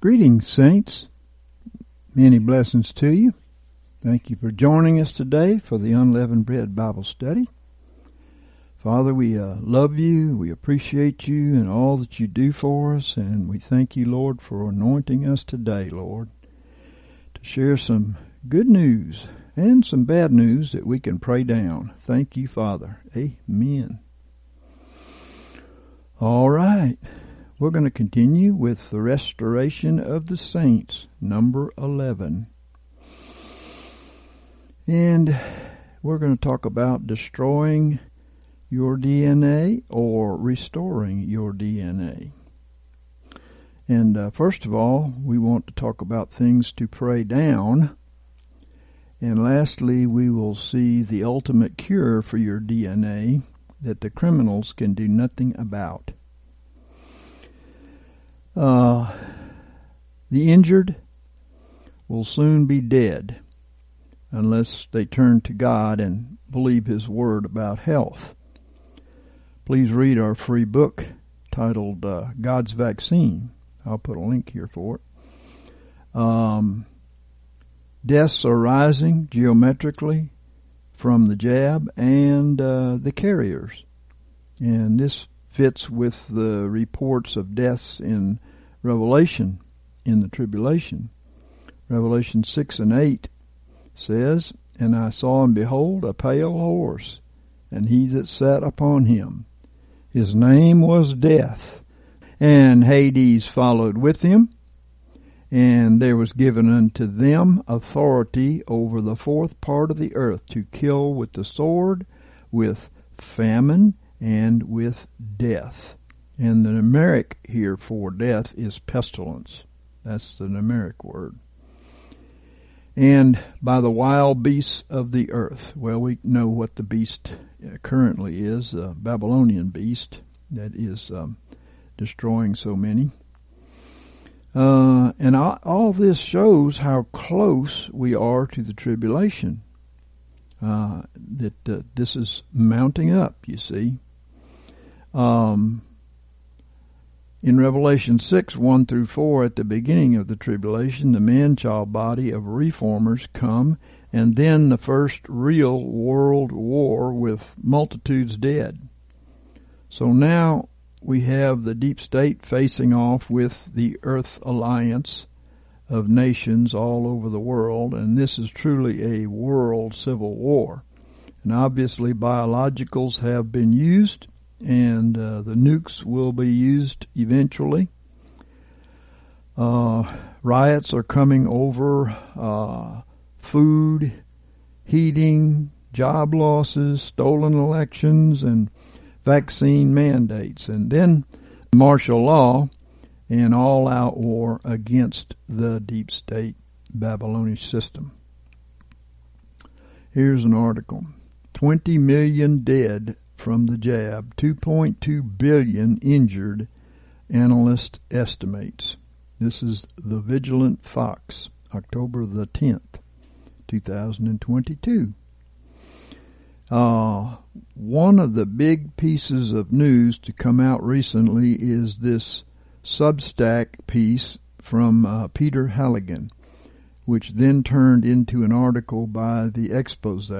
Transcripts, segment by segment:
Greetings, saints. Many blessings to you. Thank you for joining us today for the Unleavened Bread Bible Study. Father, we uh, love you. We appreciate you and all that you do for us. And we thank you, Lord, for anointing us today, Lord, to share some good news and some bad news that we can pray down. Thank you, Father. Amen. All right. We're going to continue with the restoration of the saints, number 11. And we're going to talk about destroying your DNA or restoring your DNA. And uh, first of all, we want to talk about things to pray down. And lastly, we will see the ultimate cure for your DNA that the criminals can do nothing about. Uh, the injured will soon be dead unless they turn to God and believe His word about health. Please read our free book titled uh, God's Vaccine. I'll put a link here for it. Um, deaths are rising geometrically from the jab and uh, the carriers. And this fits with the reports of deaths in Revelation in the tribulation. Revelation 6 and 8 says, And I saw and behold a pale horse, and he that sat upon him. His name was Death, and Hades followed with him, and there was given unto them authority over the fourth part of the earth to kill with the sword, with famine, and with death. And the numeric here for death is pestilence. That's the numeric word. And by the wild beasts of the earth. Well, we know what the beast uh, currently is, a Babylonian beast that is um, destroying so many. Uh, and all, this shows how close we are to the tribulation. Uh, that uh, this is mounting up, you see. Um, in Revelation 6, 1 through 4, at the beginning of the tribulation, the man-child body of reformers come, and then the first real world war with multitudes dead. So now we have the deep state facing off with the Earth Alliance of nations all over the world, and this is truly a world civil war. And obviously biologicals have been used, and uh, the nukes will be used eventually. Uh, riots are coming over uh, food, heating, job losses, stolen elections, and vaccine mandates, and then martial law and all out war against the deep state Babylonian system. Here's an article 20 million dead from the jab, 2.2 billion injured, analyst estimates. This is the Vigilant Fox, October the 10th, 2022. Uh, one of the big pieces of news to come out recently is this Substack piece from uh, Peter Halligan, which then turned into an article by the expose.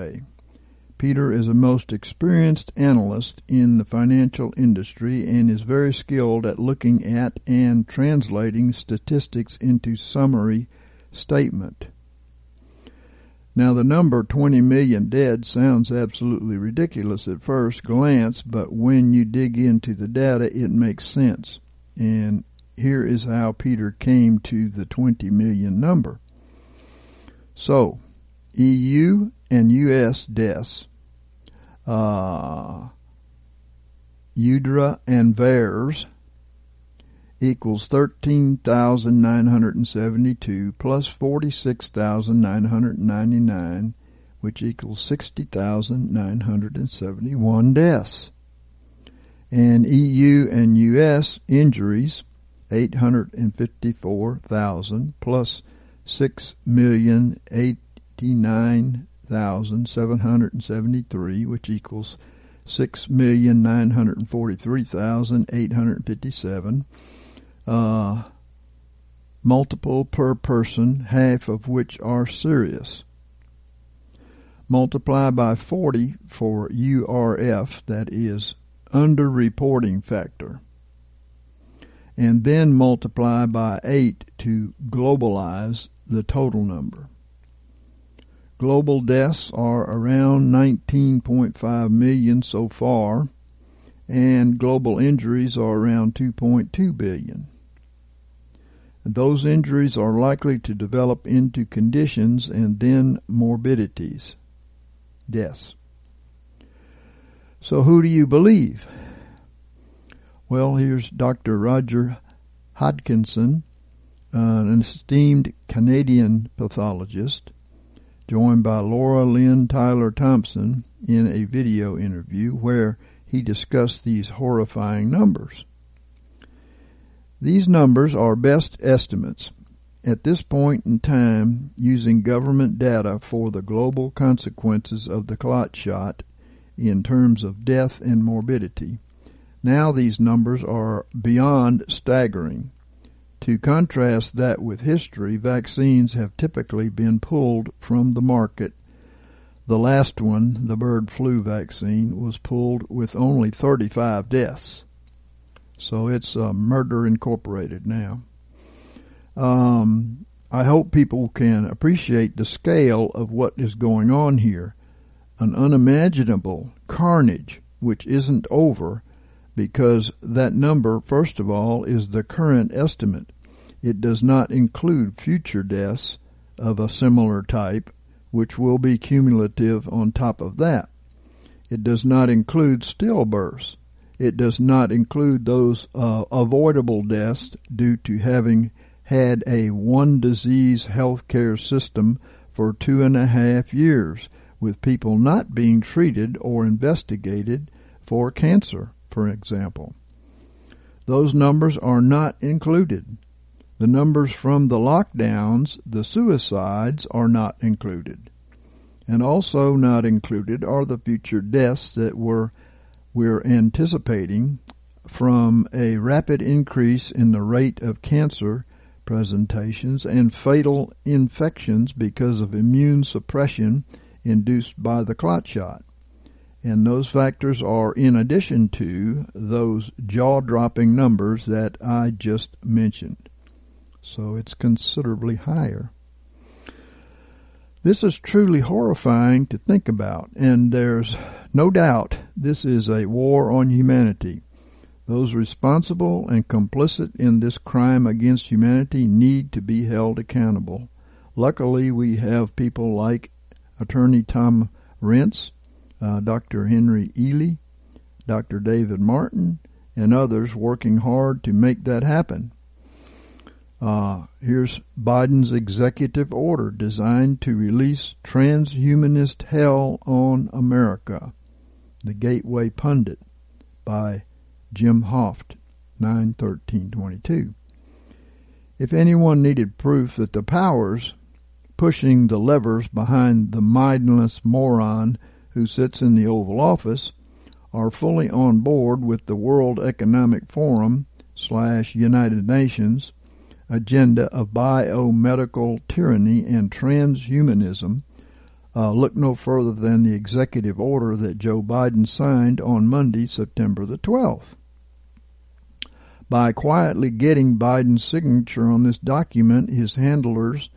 Peter is a most experienced analyst in the financial industry and is very skilled at looking at and translating statistics into summary statement. Now the number 20 million dead sounds absolutely ridiculous at first glance, but when you dig into the data it makes sense. And here is how Peter came to the 20 million number. So, EU and US deaths uh, Eudra and VAERS equals 13,972 plus 46,999, which equals 60,971 deaths. And EU and US injuries, 854,000 plus 6,089,773, which equals 6,943,857 uh, multiple per person, half of which are serious. Multiply by 40 for URF, that is underreporting factor. And then multiply by 8 to globalize the total number. Global deaths are around 19.5 million so far, and global injuries are around 2.2 billion. Those injuries are likely to develop into conditions and then morbidities, deaths. So who do you believe? Well, here's Dr. Roger Hodkinson, uh, an esteemed Canadian pathologist, joined by Laura Lynn Tyler Thompson in a video interview where he discussed these horrifying numbers. These numbers are best estimates at this point in time using government data for the global consequences of the clot shot in terms of death and morbidity. Now these numbers are beyond staggering. To contrast that with history, vaccines have typically been pulled from the market. The last one, the bird flu vaccine, was pulled with only 35 deaths. So it's uh, Murder Incorporated now. Um, I hope people can appreciate the scale of what is going on here. An unimaginable carnage which isn't over because that number, first of all, is the current estimate. It does not include future deaths of a similar type, which will be cumulative on top of that. It does not include stillbirths, it does not include those uh, avoidable deaths due to having had a one disease healthcare system for two and a half years, with people not being treated or investigated for cancer, for example. Those numbers are not included. The numbers from the lockdowns, the suicides, are not included. And also not included are the future deaths that were we're anticipating from a rapid increase in the rate of cancer presentations and fatal infections because of immune suppression induced by the clot shot. And those factors are in addition to those jaw dropping numbers that I just mentioned. So it's considerably higher. This is truly horrifying to think about, and there's no doubt this is a war on humanity. Those responsible and complicit in this crime against humanity need to be held accountable. Luckily, we have people like Attorney Tom Renz, uh, Dr. Henry Ealy, Dr. David Martin, and others working hard to make that happen. Uh, here's Biden's executive order designed to release transhumanist hell on America. The Gateway Pundit by Jim Hoft, 91322. If anyone needed proof that the powers pushing the levers behind the mindless moron who sits in the Oval Office are fully on board with the World Economic Forum slash United Nations agenda of biomedical tyranny and transhumanism, uh, look no further than the executive order that Joe Biden signed on Monday, September the 12th. By quietly getting Biden's signature on this document, his handlers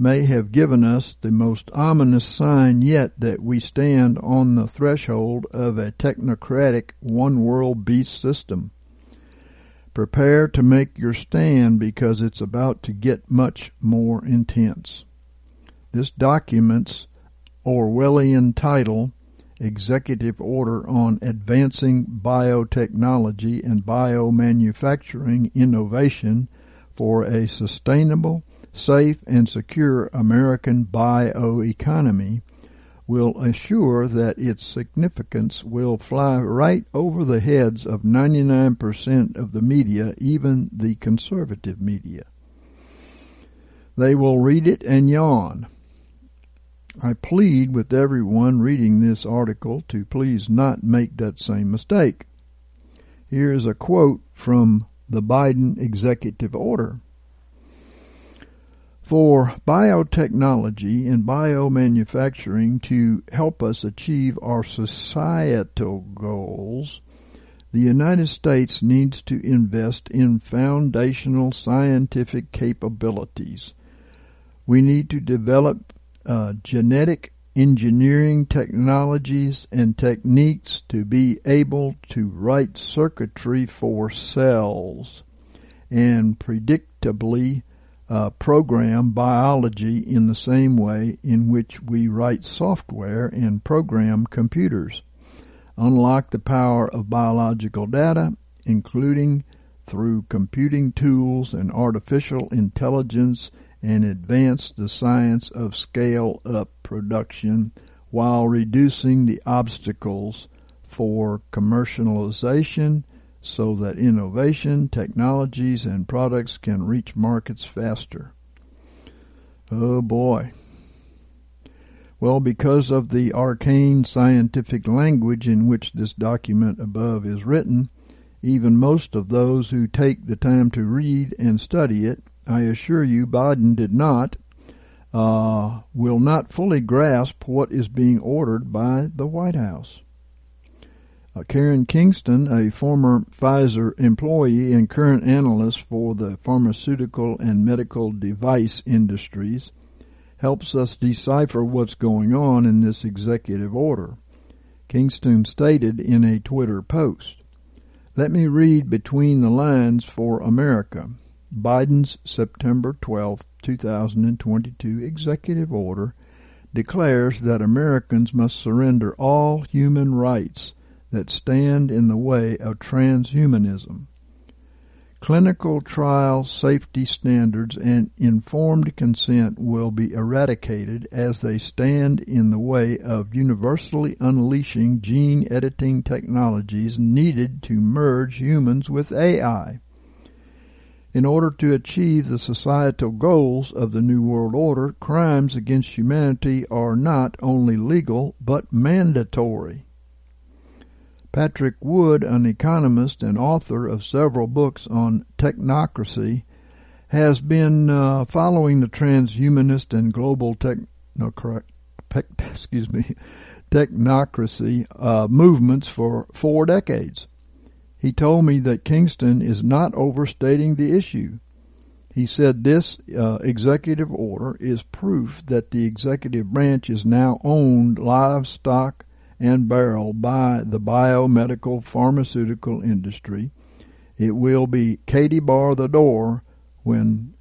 may have given us the most ominous sign yet that we stand on the threshold of a technocratic one world beast system. Prepare to make your stand because it's about to get much more intense. This document's Orwellian title executive order on advancing biotechnology and biomanufacturing innovation for a sustainable, safe, and secure American bioeconomy will assure that its significance will fly right over the heads of 99% of the media, even the conservative media. They will read it and yawn. I plead with everyone reading this article to please not make that same mistake. Here is a quote from the Biden executive order. For biotechnology and biomanufacturing to help us achieve our societal goals, the United States needs to invest in foundational scientific capabilities. We need to develop uh, genetic engineering technologies and techniques to be able to write circuitry for cells and predictably uh, program biology in the same way in which we write software and program computers. Unlock the power of biological data, including through computing tools and artificial intelligence, and advance the science of scale up production while reducing the obstacles for commercialization so that innovation, technologies, and products can reach markets faster. Oh boy. Well, because of the arcane scientific language in which this document above is written, even most of those who take the time to read and study it, I assure you Biden did not, uh, will not fully grasp what is being ordered by the White House. Uh, Karen Kingston, a former Pfizer employee and current analyst for the pharmaceutical and medical device industries, helps us decipher what's going on in this executive order. Kingston stated in a Twitter post, Let me read between the lines for America. Biden's September 12, 2022 executive order declares that Americans must surrender all human rights that stand in the way of transhumanism. Clinical trial safety standards and informed consent will be eradicated as they stand in the way of universally unleashing gene editing technologies needed to merge humans with AI. In order to achieve the societal goals of the New World Order, crimes against humanity are not only legal but mandatory. Patrick Wood, an economist and author of several books on technocracy, has been uh, following the transhumanist and global excuse me, technocracy uh, movements for four decades. He told me that Kingston is not overstating the issue. He said this uh, executive order is proof that the executive branch is now owned livestock and barrel by the biomedical pharmaceutical industry. It will be Katie bar the door when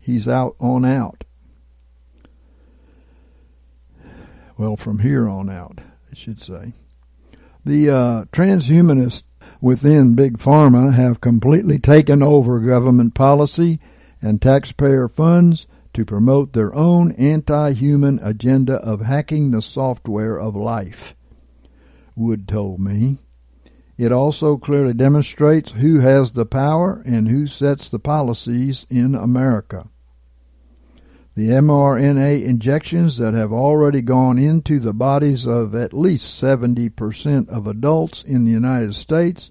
he's out on out. Well, from here on out, I should say. The uh, transhumanists within Big Pharma have completely taken over government policy and taxpayer funds to promote their own anti-human agenda of hacking the software of life. Wood told me. It also clearly demonstrates who has the power and who sets the policies in America. The mRNA injections that have already gone into the bodies of at least 70% of adults in the United States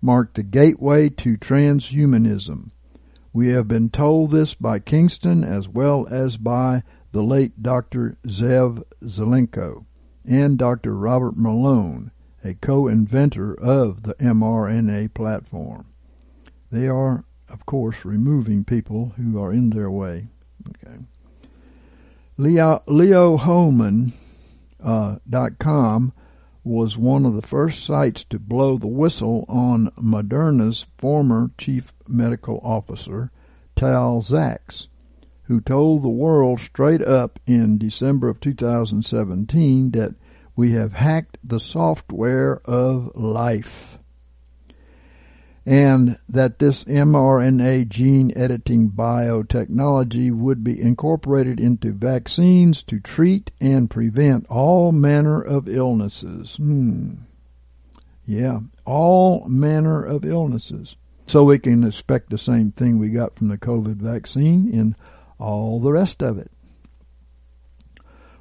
mark the gateway to transhumanism. We have been told this by Kingston as well as by the late Dr. Zev Zelenko and Dr. Robert Malone, a co-inventor of the mRNA platform. They are, of course, removing people who are in their way. Okay. Leo, Leo Hohmann, uh, was one of the first sites to blow the whistle on Moderna's former chief medical officer, Tal Zaks, who told the world straight up in December of 2017 that we have hacked the software of life. And that this mRNA gene editing biotechnology would be incorporated into vaccines to treat and prevent all manner of illnesses. Hmm. Yeah, all manner of illnesses. So we can expect the same thing we got from the COVID vaccine in all the rest of it.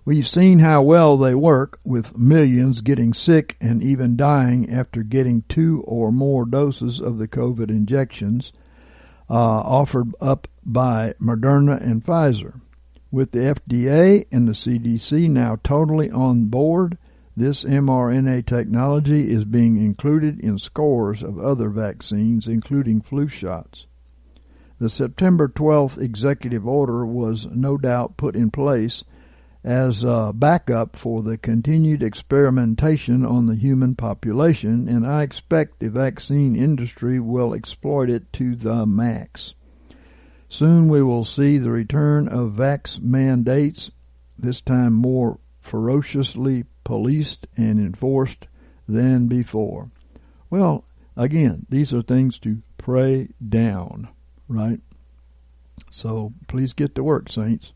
We've seen how well they work with millions getting sick and even dying after getting two or more doses of the COVID injections uh, offered up by Moderna and Pfizer. With the FDA and the CDC now totally on board, this mRNA technology is being included in scores of other vaccines, including flu shots. The September 12th executive order was no doubt put in place as a backup for the continued experimentation on the human population, and I expect the vaccine industry will exploit it to the max. Soon we will see the return of vax mandates, this time more ferociously policed and enforced than before. Well, again, these are things to pray down, right? So please get to work, saints.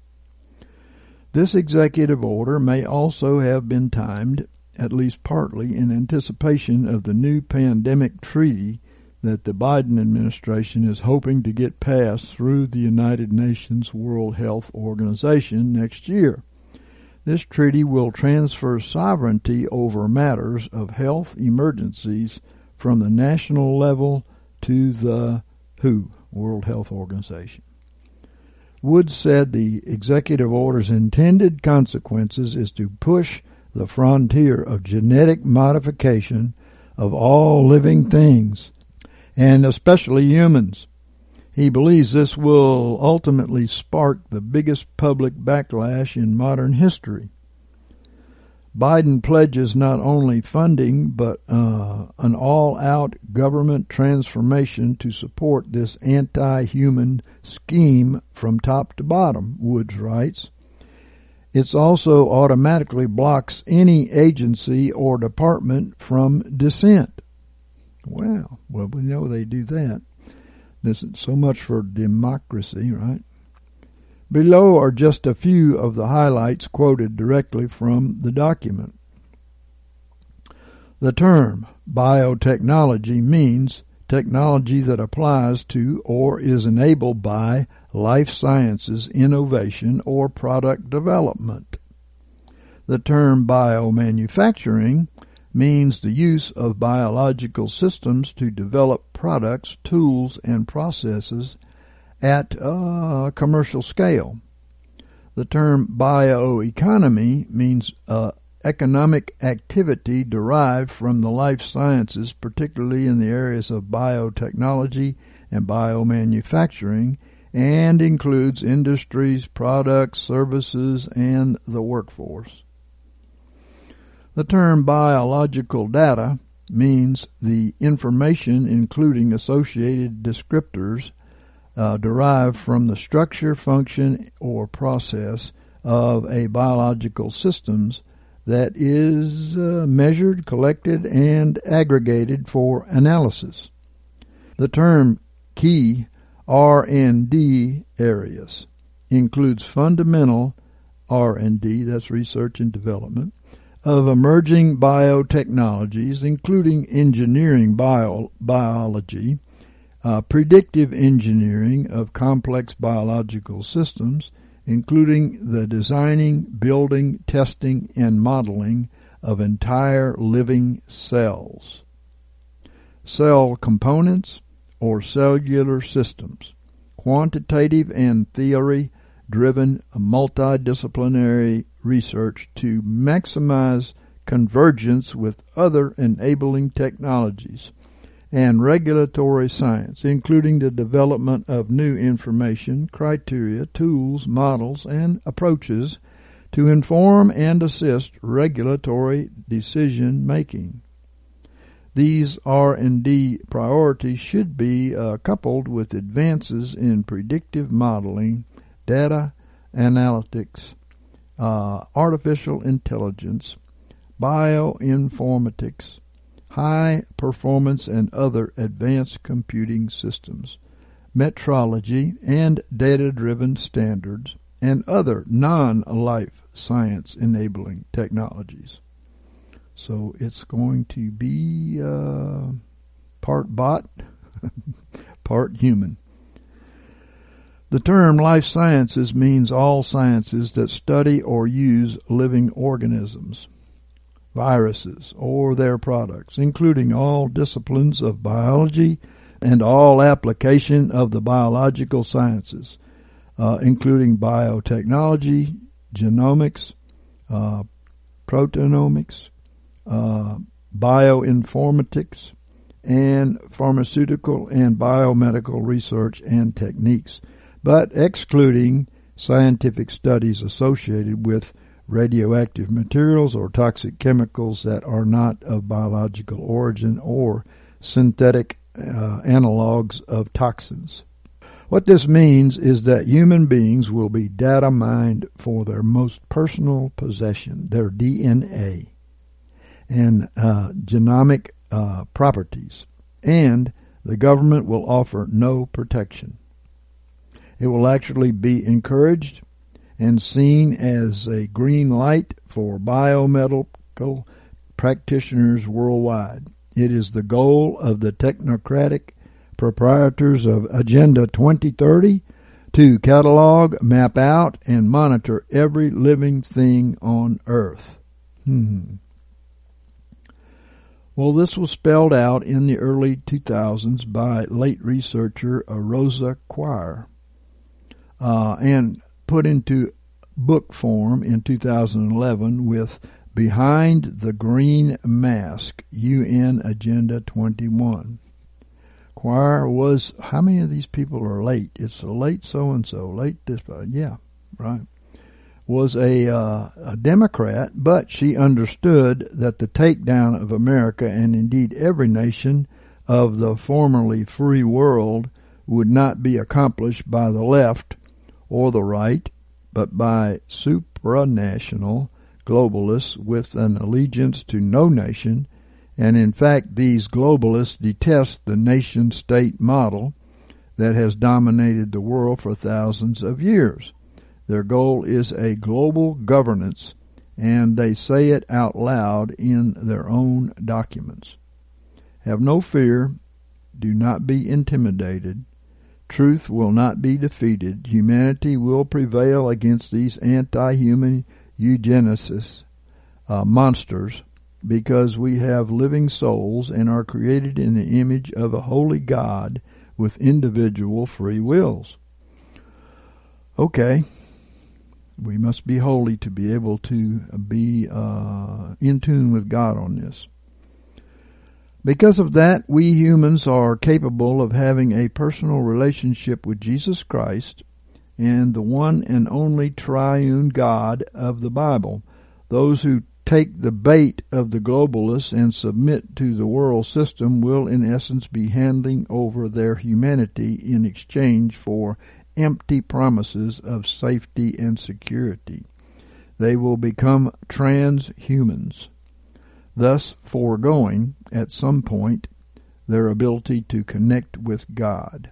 This executive order may also have been timed, at least partly, in anticipation of the new pandemic treaty that the Biden administration is hoping to get passed through the United Nations World Health Organization next year. This treaty will transfer sovereignty over matters of health emergencies from the national level to the WHO, World Health Organization. Woods said the executive order's intended consequences is to push the frontier of genetic modification of all living things, and especially humans. He believes this will ultimately spark the biggest public backlash in modern history. Biden pledges not only funding but uh, an all-out government transformation to support this anti-human scheme from top to bottom, Woods writes. It also automatically blocks any agency or department from dissent. Well, well, we know they do that. This is so much for democracy, right? Below are just a few of the highlights quoted directly from the document. The term biotechnology means technology that applies to or is enabled by life sciences innovation or product development. The term biomanufacturing means the use of biological systems to develop products, tools, and processes at a commercial scale. The term bioeconomy means uh, economic activity derived from the life sciences, particularly in the areas of biotechnology and biomanufacturing, and includes industries, products, services, and the workforce. The term biological data means the information including associated descriptors uh, derived from the structure, function, or process of a biological systems that is uh, measured, collected, and aggregated for analysis. The term key R&D areas includes fundamental R&D, that's research and development, of emerging biotechnologies, including engineering bio, biology, uh, predictive engineering of complex biological systems, including the designing, building, testing, and modeling of entire living cells, cell components, or cellular systems, quantitative and theory driven multidisciplinary research to maximize convergence with other enabling technologies and regulatory science, including the development of new information, criteria, tools, models, and approaches to inform and assist regulatory decision making. These R&D priorities should be uh, coupled with advances in predictive modeling, data analytics, uh, artificial intelligence, bioinformatics, high performance and other advanced computing systems, metrology and data driven standards, and other non life science enabling technologies. So it's going to be uh, part bot, part human. The term life sciences means all sciences that study or use living organisms, viruses, or their products, including all disciplines of biology and all application of the biological sciences, uh, including biotechnology, genomics, uh, proteomics, uh, bioinformatics, and pharmaceutical and biomedical research and techniques, but excluding scientific studies associated with radioactive materials or toxic chemicals that are not of biological origin or synthetic uh, analogs of toxins. What this means is that human beings will be data mined for their most personal possession, their DNA and uh, genomic uh, properties, and the government will offer no protection. It will actually be encouraged and seen as a green light for biomedical practitioners worldwide. It is the goal of the technocratic proprietors of Agenda 2030 to catalog, map out, and monitor every living thing on Earth. Hmm. Well, this was spelled out in the early 2000s by late researcher Rosa Koire uh, and put into book form in 2011 with Behind the Green Mask, UN Agenda 21. Koire was, how many of these people are late? It's a late so and so, late this, yeah, right was a, uh, a Democrat, but she understood that the takedown of America and indeed every nation of the formerly free world would not be accomplished by the left or the right, but by supranational globalists with an allegiance to no nation, and in fact these globalists detest the nation state model that has dominated the world for thousands of years. Their goal is a global governance, and they say it out loud in their own documents. Have no fear. Do not be intimidated. Truth will not be defeated. Humanity will prevail against these anti-human eugenicists, uh, monsters, because we have living souls and are created in the image of a holy God with individual free wills. Okay, we must be holy to be able to be uh, in tune with God on this. Because of that, we humans are capable of having a personal relationship with Jesus Christ and the one and only triune God of the Bible. Those who take the bait of the globalists and submit to the world system will in essence be handing over their humanity in exchange for empty promises of safety and security. They will become transhumans, thus foregoing, at some point, their ability to connect with God.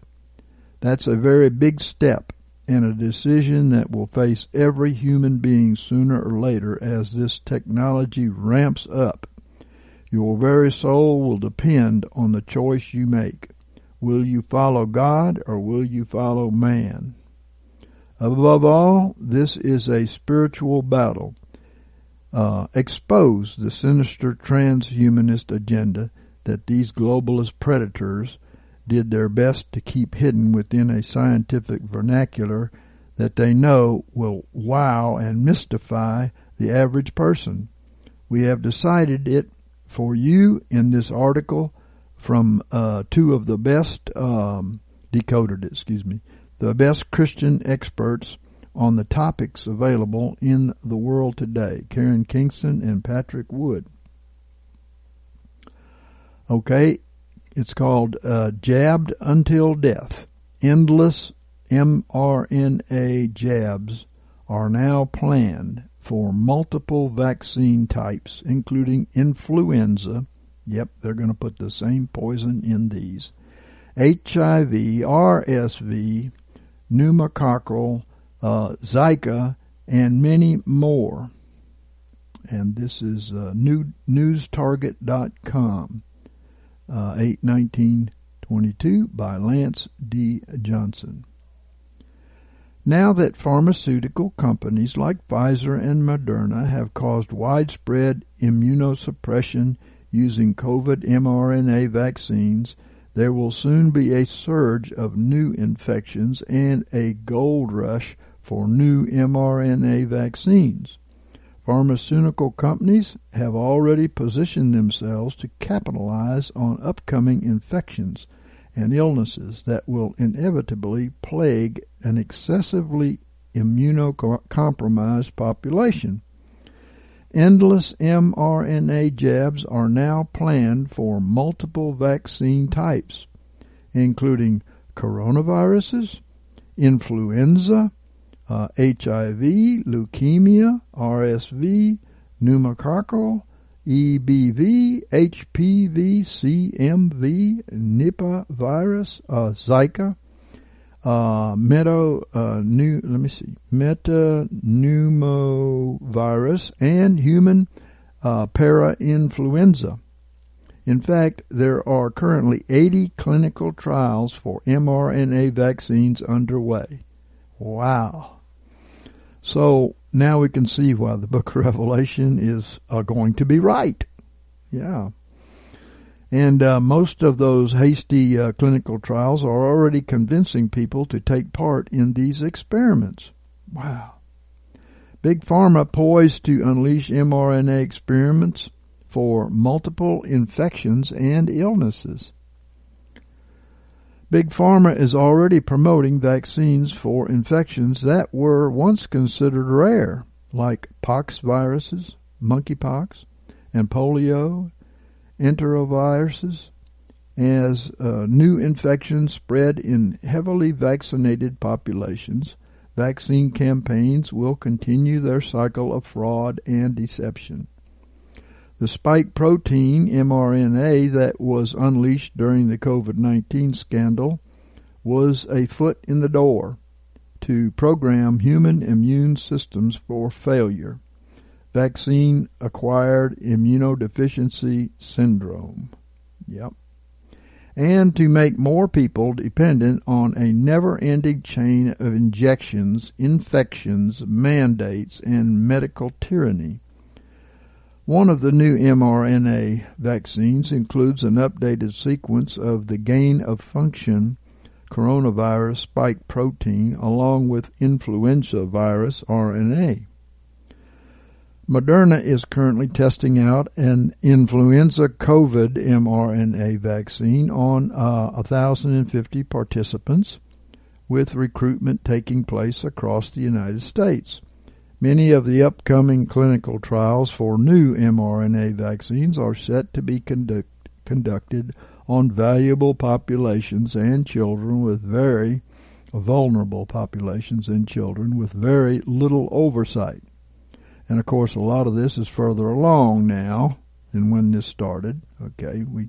That's a very big step and a decision that will face every human being sooner or later as this technology ramps up. Your very soul will depend on the choice you make. Will you follow God or will you follow man? Above all, this is a spiritual battle. Uh, expose the sinister transhumanist agenda that these globalist predators did their best to keep hidden within a scientific vernacular that they know will wow and mystify the average person. We have decided it for you in this article from uh, two of the best um, decoded, excuse me, the best Christian experts on the topics available in the world today, Karen Kingston and Patrick Wood. Okay, it's called uh, Jabbed Until Death. Endless mRNA jabs are now planned for multiple vaccine types, including influenza. Yep, they're going to put the same poison in these. HIV, RSV, pneumococcal, uh, and many more. And this is uh, new, newstarget.com, uh, 81922 by Lance D. Johnson. Now that pharmaceutical companies like Pfizer and Moderna have caused widespread immunosuppression using COVID mRNA vaccines, there will soon be a surge of new infections and a gold rush for new mRNA vaccines. Pharmaceutical companies have already positioned themselves to capitalize on upcoming infections and illnesses that will inevitably plague an excessively immunocompromised population. Endless mRNA jabs are now planned for multiple vaccine types, including coronaviruses, influenza, uh, HIV, leukemia, RSV, pneumococcal, EBV, HPV, CMV, Nipah virus, uh, Zika, uh, meta, uh, new, let me see, metapneumovirus, and human uh, parainfluenza. In fact, there are currently 80 clinical trials for mRNA vaccines underway. Wow. So now we can see why the book of Revelation is uh, going to be right. Yeah. And uh, most of those hasty uh, clinical trials are already convincing people to take part in these experiments. Wow. Big Pharma poised to unleash mRNA experiments for multiple infections and illnesses. Big Pharma is already promoting vaccines for infections that were once considered rare, like pox viruses, monkeypox, and polio, enteroviruses, as uh, new infections spread in heavily vaccinated populations. Vaccine campaigns will continue their cycle of fraud and deception. The spike protein mRNA that was unleashed during the COVID-19 scandal was a foot in the door to program human immune systems for failure. Vaccine acquired immunodeficiency syndrome. Yep. And to make more people dependent on a never ending chain of injections, infections, mandates, and medical tyranny. One of the new mRNA vaccines includes an updated sequence of the gain of function coronavirus spike protein along with influenza virus RNA. Moderna is currently testing out an influenza COVID mRNA vaccine on uh, 1,050 participants with recruitment taking place across the United States. Many of the upcoming clinical trials for new mRNA vaccines are set to be conduct, conducted on valuable populations and children with very vulnerable populations and children with very little oversight. And of course, a lot of this is further along now than when this started. Okay, we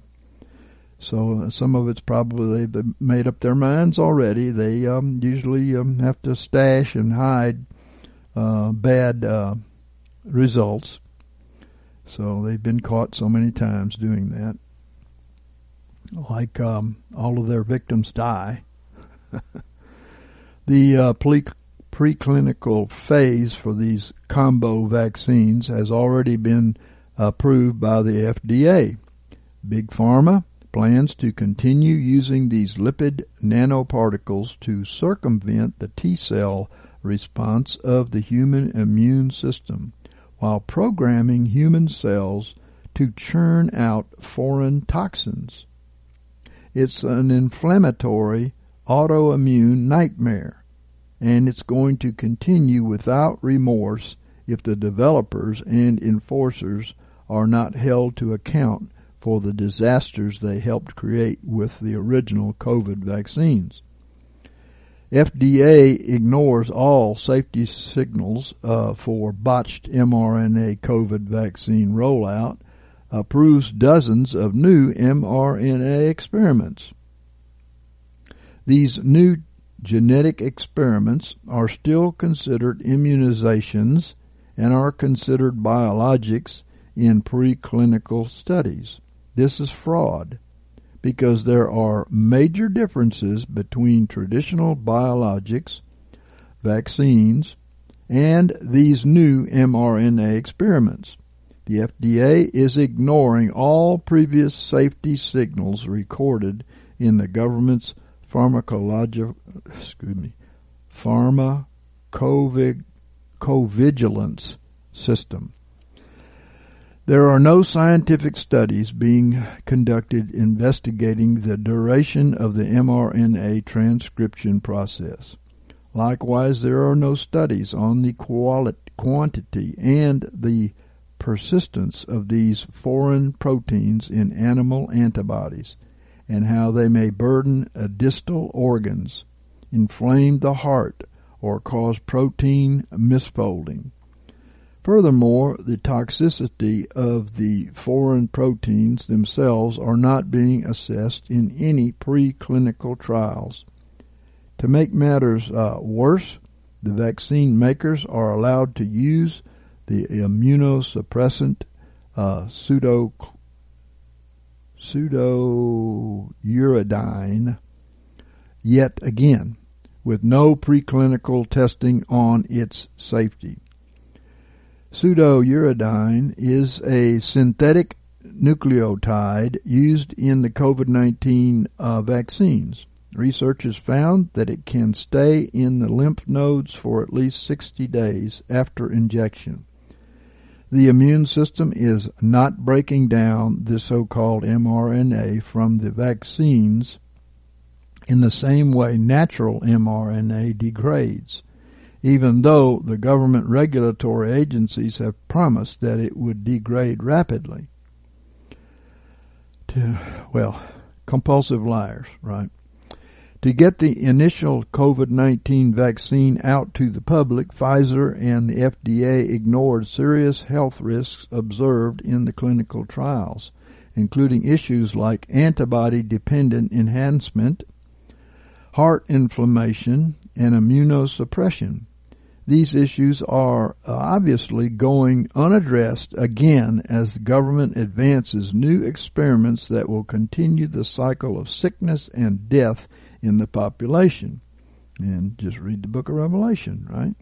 so uh, some of it's probably they've made up their minds already. They um, usually um, have to stash and hide uh, bad uh, results. So they've been caught so many times doing that. Like um, all of their victims die. the uh, pre- preclinical phase for these combo vaccines has already been approved by the FDA. Big Pharma plans to continue using these lipid nanoparticles to circumvent the T cell response of the human immune system while programming human cells to churn out foreign toxins. It's an inflammatory autoimmune nightmare, and it's going to continue without remorse if the developers and enforcers are not held to account for the disasters they helped create with the original COVID vaccines. FDA ignores all safety signals uh, for botched mRNA COVID vaccine rollout, approves dozens of new mRNA experiments. These new genetic experiments are still considered immunizations and are considered biologics in preclinical studies. This is fraud because there are major differences between traditional biologics, vaccines, and these new mRNA experiments. The FDA is ignoring all previous safety signals recorded in the government's pharmacological, excuse me, pharmacovigilance system. There are no scientific studies being conducted investigating the duration of the mRNA transcription process. Likewise, there are no studies on the quality, quantity and the persistence of these foreign proteins in animal antibodies and how they may burden distal organs, inflame the heart, or cause protein misfolding. Furthermore, the toxicity of the foreign proteins themselves are not being assessed in any preclinical trials. To make matters uh, worse, the vaccine makers are allowed to use the immunosuppressant uh, pseudo pseudouridine yet again with no preclinical testing on its safety. Pseudouridine is a synthetic nucleotide used in the COVID-19 uh, vaccines. Research has found that it can stay in the lymph nodes for at least 60 days after injection. The immune system is not breaking down the so-called mRNA from the vaccines in the same way natural mRNA degrades even though the government regulatory agencies have promised that it would degrade rapidly. To, well, compulsive liars, right? To get the initial COVID-19 vaccine out to the public, Pfizer and the FDA ignored serious health risks observed in the clinical trials, including issues like antibody dependent enhancement, heart inflammation, and immunosuppression. These issues are obviously going unaddressed again as the government advances new experiments that will continue the cycle of sickness and death in the population. And just read the book of Revelation, right?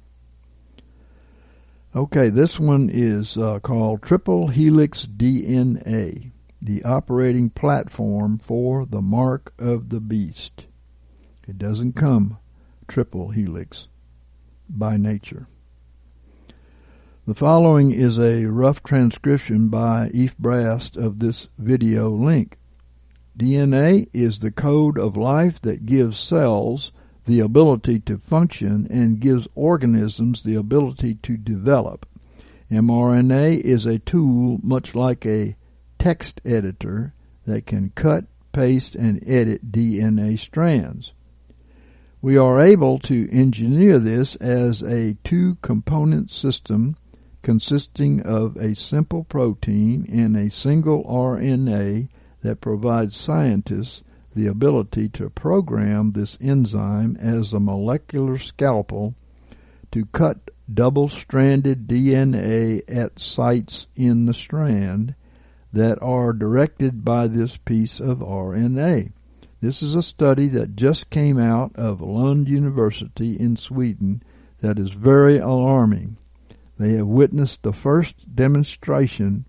Okay, this one is uh, called Triple Helix DNA, the operating platform for the mark of the beast. It doesn't come triple helix by nature. The following is a rough transcription by Eve Brast of this video link. DNA is the code of life that gives cells the ability to function and gives organisms the ability to develop. mRNA is a tool much like a text editor that can cut, paste, and edit DNA strands. We are able to engineer this as a two-component system consisting of a simple protein and a single RNA that provides scientists the ability to program this enzyme as a molecular scalpel to cut double-stranded DNA at sites in the strand that are directed by this piece of RNA. This is a study that just came out of Lund University in Sweden that is very alarming. They have witnessed the first demonstration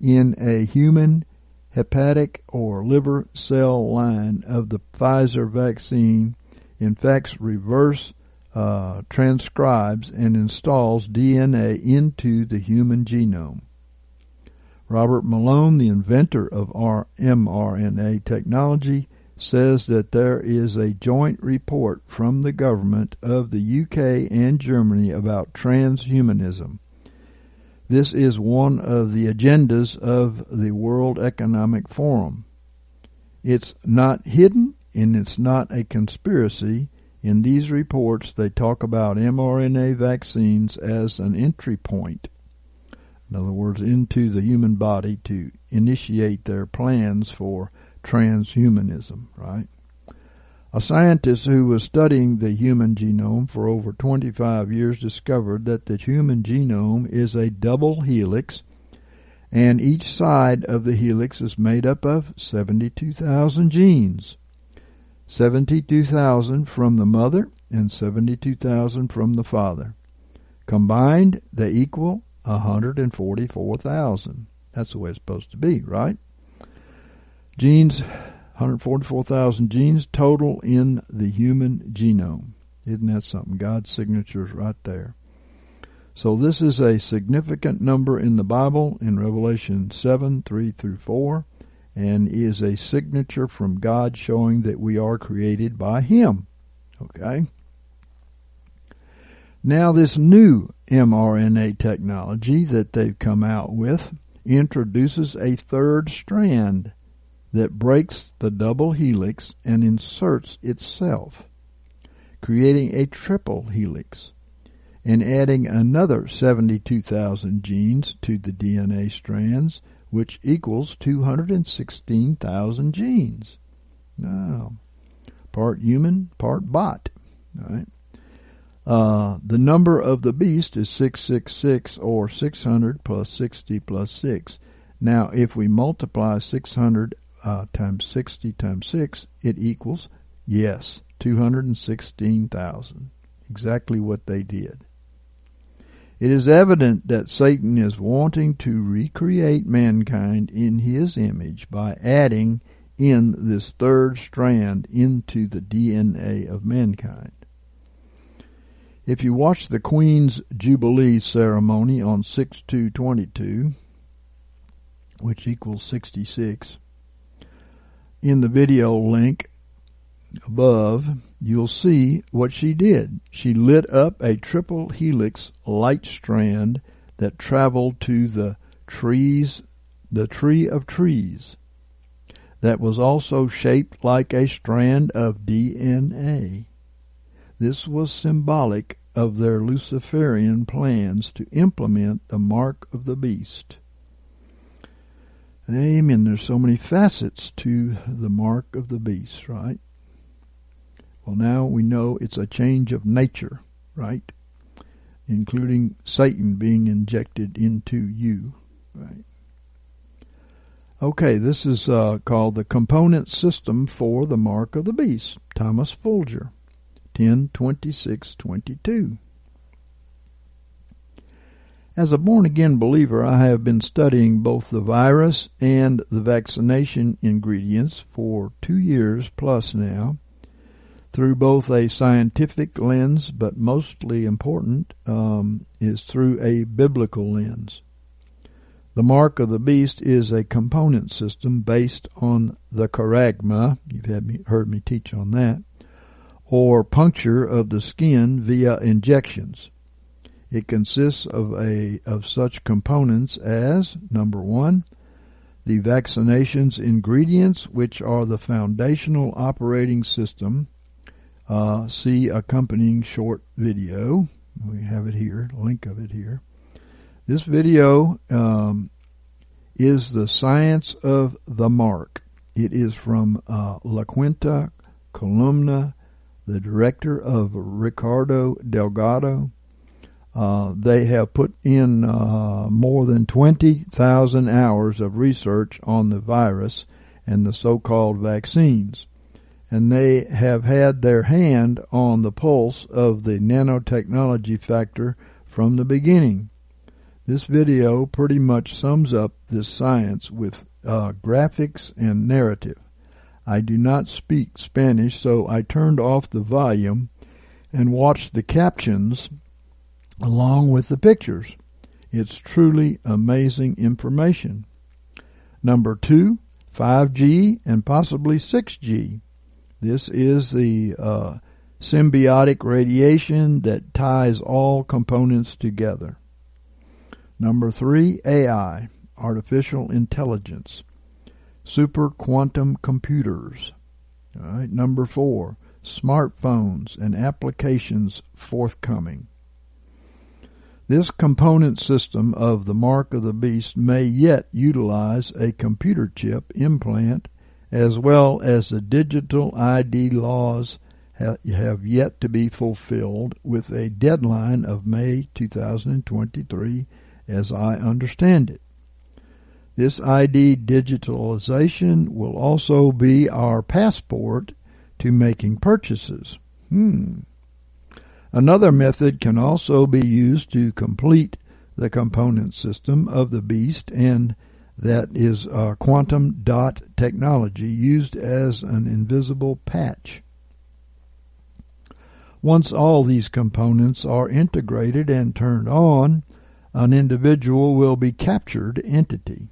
in a human hepatic or liver cell line of the Pfizer vaccine infects reverse uh, transcribes and installs DNA into the human genome. Robert Malone, the inventor of mRNA technology, says that there is a joint report from the government of the UK and Germany about transhumanism. This is one of the agendas of the World Economic Forum. It's not hidden and it's not a conspiracy. In these reports, they talk about mRNA vaccines as an entry point. In other words, into the human body to initiate their plans for transhumanism, right? A scientist who was studying the human genome for over 25 years discovered that the human genome is a double helix and each side of the helix is made up of 72,000 genes. 72,000 from the mother and 72,000 from the father. Combined, they equal 144,000. That's the way it's supposed to be, right? Genes, 144,000 genes total in the human genome. Isn't that something? God's signature is right there. So this is a significant number in the Bible in Revelation 7, 3 through 4 and is a signature from God showing that we are created by Him. Okay? Now this new mRNA technology that they've come out with introduces a third strand that breaks the double helix and inserts itself, creating a triple helix and adding another 72,000 genes to the DNA strands which equals 216,000 genes. Now, part human, part bot. Right? Uh, the number of the beast is 666 or 600 plus 60 plus 6. Now, if we multiply 600 uh, times 60 times 6, it equals, yes, 216,000. Exactly what they did. It is evident that Satan is wanting to recreate mankind in his image by adding in this third strand into the DNA of mankind. If you watch the Queen's Jubilee ceremony on 6-2-22, which equals 66, in the video link above, you'll see what she did. She lit up a triple helix light strand that traveled to the trees, the tree of trees, that was also shaped like a strand of DNA. This was symbolic of their Luciferian plans to implement the mark of the beast. Amen. There's so many facets to the mark of the beast, right? Well, now we know it's a change of nature, right? Including Satan being injected into you, right? Okay, this is uh, called the component system for the mark of the beast. Thomas Folger, ten twenty six twenty two. As a born again believer, I have been studying both the virus and the vaccination ingredients for two years plus now through both a scientific lens, but mostly important um, is through a biblical lens. The mark of the beast is a component system based on the charagma. You've had me, heard me teach on that, or puncture of the skin via injections. It consists of a of such components as number one, the vaccination's ingredients, which are the foundational operating system uh, see accompanying short video. We have it here, link of it here. This video um, is the science of the mark. It is from uh, La Quinta Columna, the director of Ricardo Delgado. Uh, they have put in uh, more than 20,000 hours of research on the virus and the so-called vaccines and they have had their hand on the pulse of the nanotechnology factor from the beginning. This video pretty much sums up this science with uh, graphics and narrative. I do not speak Spanish, so I turned off the volume and watched the captions along with the pictures. It's truly amazing information. Number two, 5G and possibly 6G. This is the uh, symbiotic radiation that ties all components together. Number three, AI, artificial intelligence, super quantum computers. All right. Number four, smartphones, and applications forthcoming. This component system of the mark of the beast may yet utilize a computer chip implant as well as the digital ID laws have yet to be fulfilled with a deadline of May 2023 as I understand it. This ID digitalization will also be our passport to making purchases. Hmm. Another method can also be used to complete the component system of the beast and that is uh, quantum dot technology used as an invisible patch. Once all these components are integrated and turned on, an individual will be captured entity,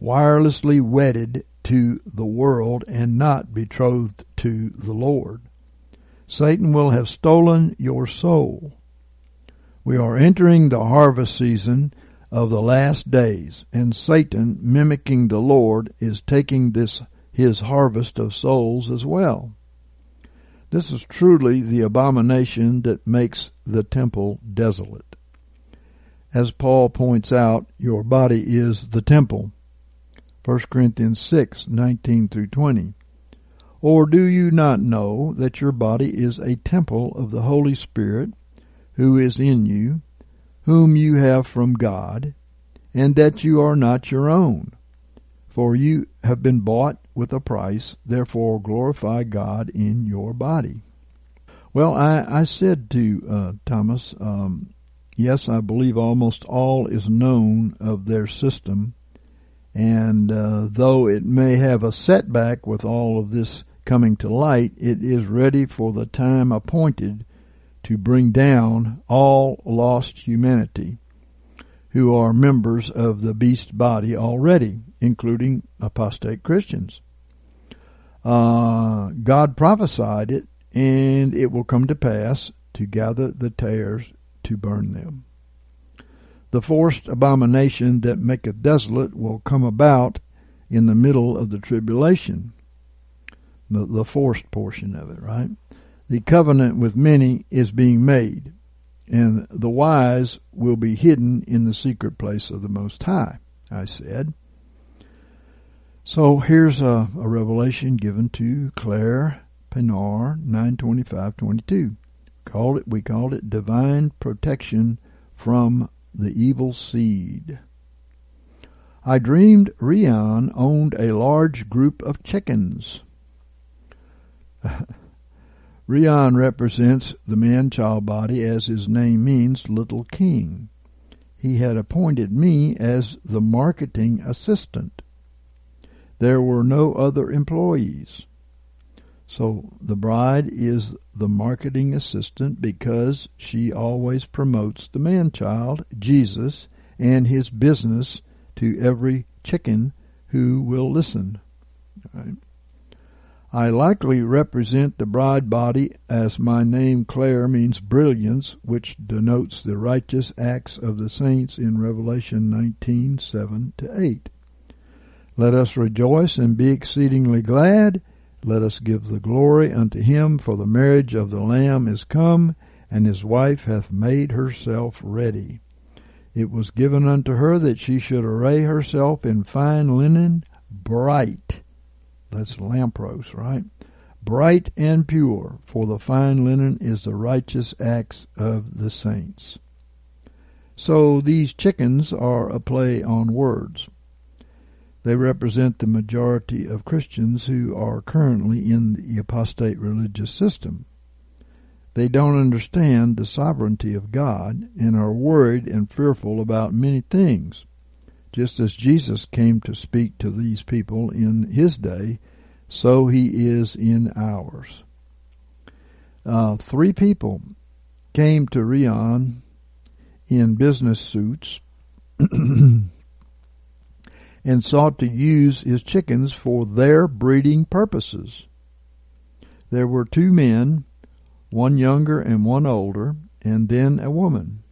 wirelessly wedded to the world and not betrothed to the Lord. Satan will have stolen your soul. We are entering the harvest season of the last days, and Satan, mimicking the Lord, is taking this his harvest of souls as well. This is truly the abomination that makes the temple desolate. As Paul points out, your body is the temple. 1 Corinthians 6, 19 through 20. Or do you not know that your body is a temple of the Holy Spirit who is in you, whom you have from God, and that you are not your own? For you have been bought with a price, therefore glorify God in your body. Well, I, I said to uh, Thomas, um, yes, I believe almost all is known of their system, and uh, though it may have a setback with all of this coming to light, it is ready for the time appointed to bring down all lost humanity who are members of the beast body already, including apostate Christians. Uh, God prophesied it, and it will come to pass to gather the tares to burn them. The forced abomination that maketh desolate will come about in the middle of the tribulation the, the forced portion of it, right? The covenant with many is being made, and the wise will be hidden in the secret place of the Most High, I said. So here's a, a revelation given to Claire Pienaar, 92522. Called it, we called it divine protection from the evil seed. I dreamed Rion owned a large group of chickens. Rion represents the man-child body as his name means, little king. He had appointed me as the marketing assistant. There were no other employees. So the bride is the marketing assistant because she always promotes the man-child, Jesus, and his business to every chicken who will listen. Right. I likely represent the bride body as my name Claire means brilliance, which denotes the righteous acts of the saints in Revelation 19, 7 to 8. Let us rejoice and be exceedingly glad. Let us give the glory unto him, for the marriage of the Lamb is come, and his wife hath made herself ready. It was given unto her that she should array herself in fine linen, bright that's lampros, right? Bright and pure, for the fine linen is the righteous acts of the saints. So these chickens are a play on words. They represent the majority of Christians who are currently in the apostate religious system. They don't understand the sovereignty of God and are worried and fearful about many things just as Jesus came to speak to these people in his day, so he is in ours. Uh, three people came to Rion in business suits and sought to use his chickens for their breeding purposes. There were two men, one younger and one older, and then a woman.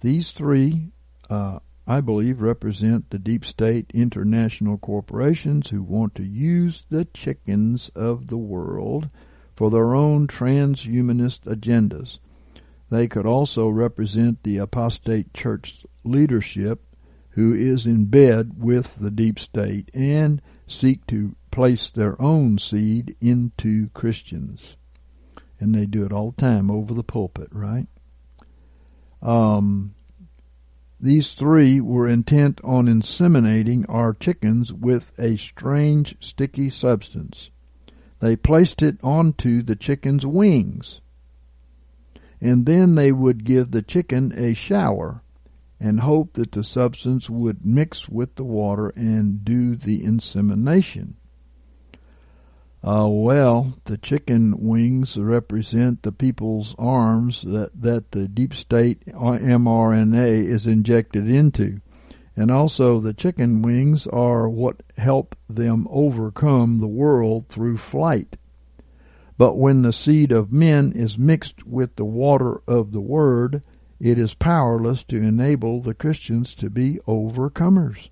These three uh, I believe represent the deep state international corporations who want to use the chickens of the world for their own transhumanist agendas. They could also represent the apostate church leadership who is in bed with the deep state and seek to place their own seed into Christians. And they do it all the time over the pulpit, right? Um, these three were intent on inseminating our chickens with a strange sticky substance. They placed it onto the chicken's wings. And then they would give the chicken a shower and hope that the substance would mix with the water and do the insemination. Uh, well, the chicken wings represent the people's arms that, that the deep state mRNA is injected into. And also the chicken wings are what help them overcome the world through flight. But when the seed of men is mixed with the water of the word, it is powerless to enable the Christians to be overcomers.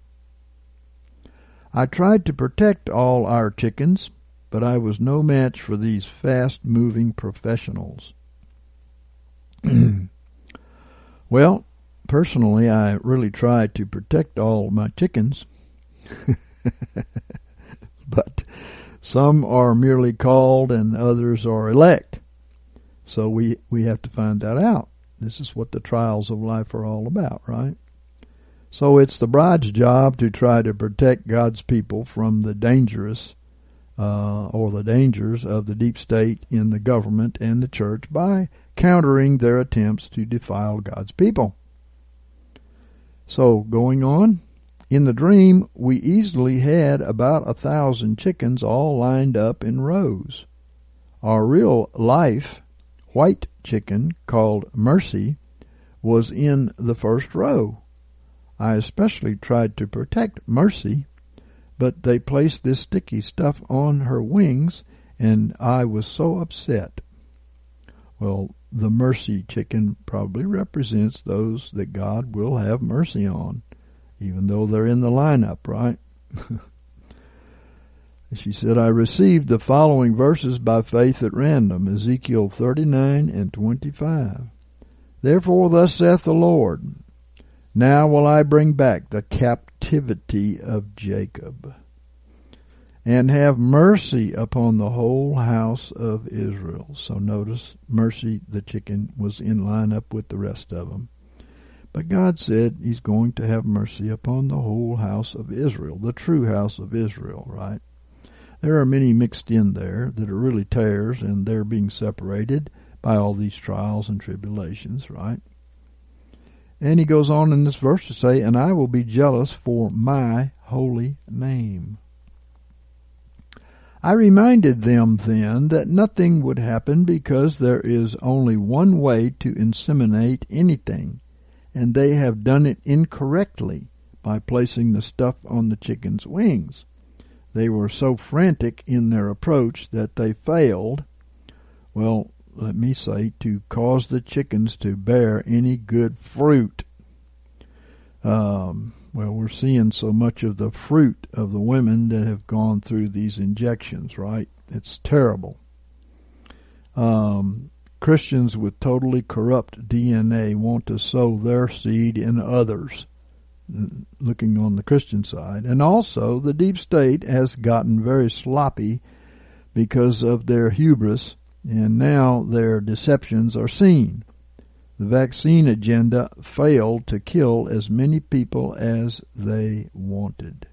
I tried to protect all our chickens, but I was no match for these fast moving professionals. well, personally, I really tried to protect all my chickens, but some are merely called and others are elect. So we, we have to find that out. This is what the trials of life are all about, right? So it's the bride's job to try to protect God's people from the dangerous uh, or the dangers of the deep state in the government and the church by countering their attempts to defile God's people. So going on, in the dream, we easily had about a thousand chickens all lined up in rows. Our real life white chicken called Mercy was in the first row. I especially tried to protect Mercy, but they placed this sticky stuff on her wings and I was so upset. Well, the mercy chicken probably represents those that God will have mercy on, even though they're in the lineup, right? She said, I received the following verses by faith at random, Ezekiel 39 and 25. Therefore thus saith the Lord, Now will I bring back the of Jacob, and have mercy upon the whole house of Israel. So notice, mercy, the chicken, was in line up with the rest of them. But God said He's going to have mercy upon the whole house of Israel, the true house of Israel, right? There are many mixed in there that are really tares and they're being separated by all these trials and tribulations, right? And he goes on in this verse to say, And I will be jealous for my holy name. I reminded them then that nothing would happen because there is only one way to inseminate anything, and they have done it incorrectly by placing the stuff on the chicken's wings. They were so frantic in their approach that they failed, well, let me say, to cause the chickens to bear any good fruit. Um, well, we're seeing so much of the fruit of the women that have gone through these injections, right? It's terrible. Um, Christians with totally corrupt DNA want to sow their seed in others looking on the Christian side. And also, the deep state has gotten very sloppy because of their hubris, and now their deceptions are seen. The vaccine agenda failed to kill as many people as they wanted.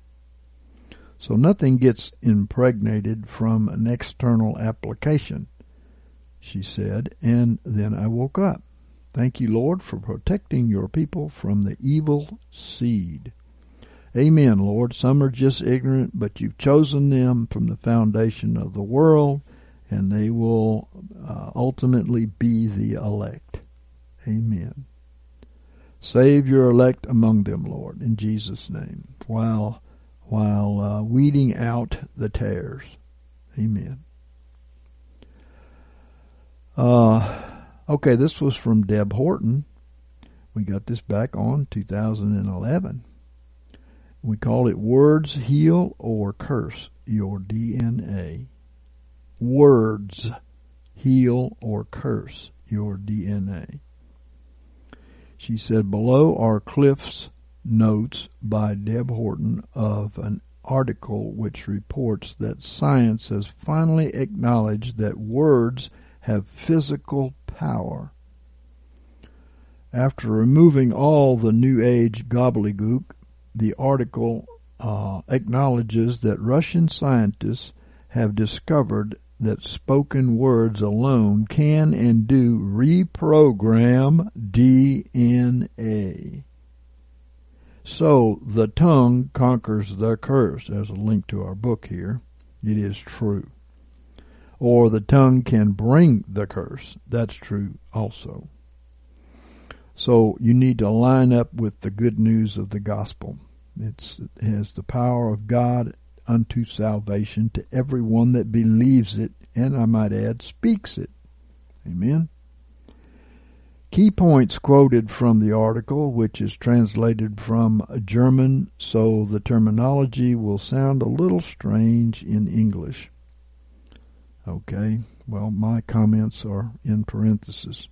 So nothing gets impregnated from an external application, she said, and then I woke up. Thank you, Lord, for protecting your people from the evil seed. Amen, Lord. Some are just ignorant, but you've chosen them from the foundation of the world, and they will uh, ultimately be the elect. Amen. Save your elect among them, Lord, in Jesus' name, while while uh, weeding out the tares. Amen. Uh, Okay, this was from Deb Horton. We got this back on 2011. We call it Words Heal or Curse Your DNA. Words. heal or curse your DNA. She said, below are Cliff's notes by Deb Horton of an article which reports that science has finally acknowledged that words have physical power. After removing all the New Age gobbledygook, the article uh, acknowledges that Russian scientists have discovered that spoken words alone can and do reprogram DNA. So the tongue conquers the curse. There's a link to our book here. It is true. Or the tongue can bring the curse. That's true also. So you need to line up with the good news of the gospel. It's, it has the power of God unto salvation to everyone that believes it, and I might add, speaks it. Amen. Key points quoted from the article, which is translated from German, so the terminology will sound a little strange in English. Okay, well, my comments are in parentheses.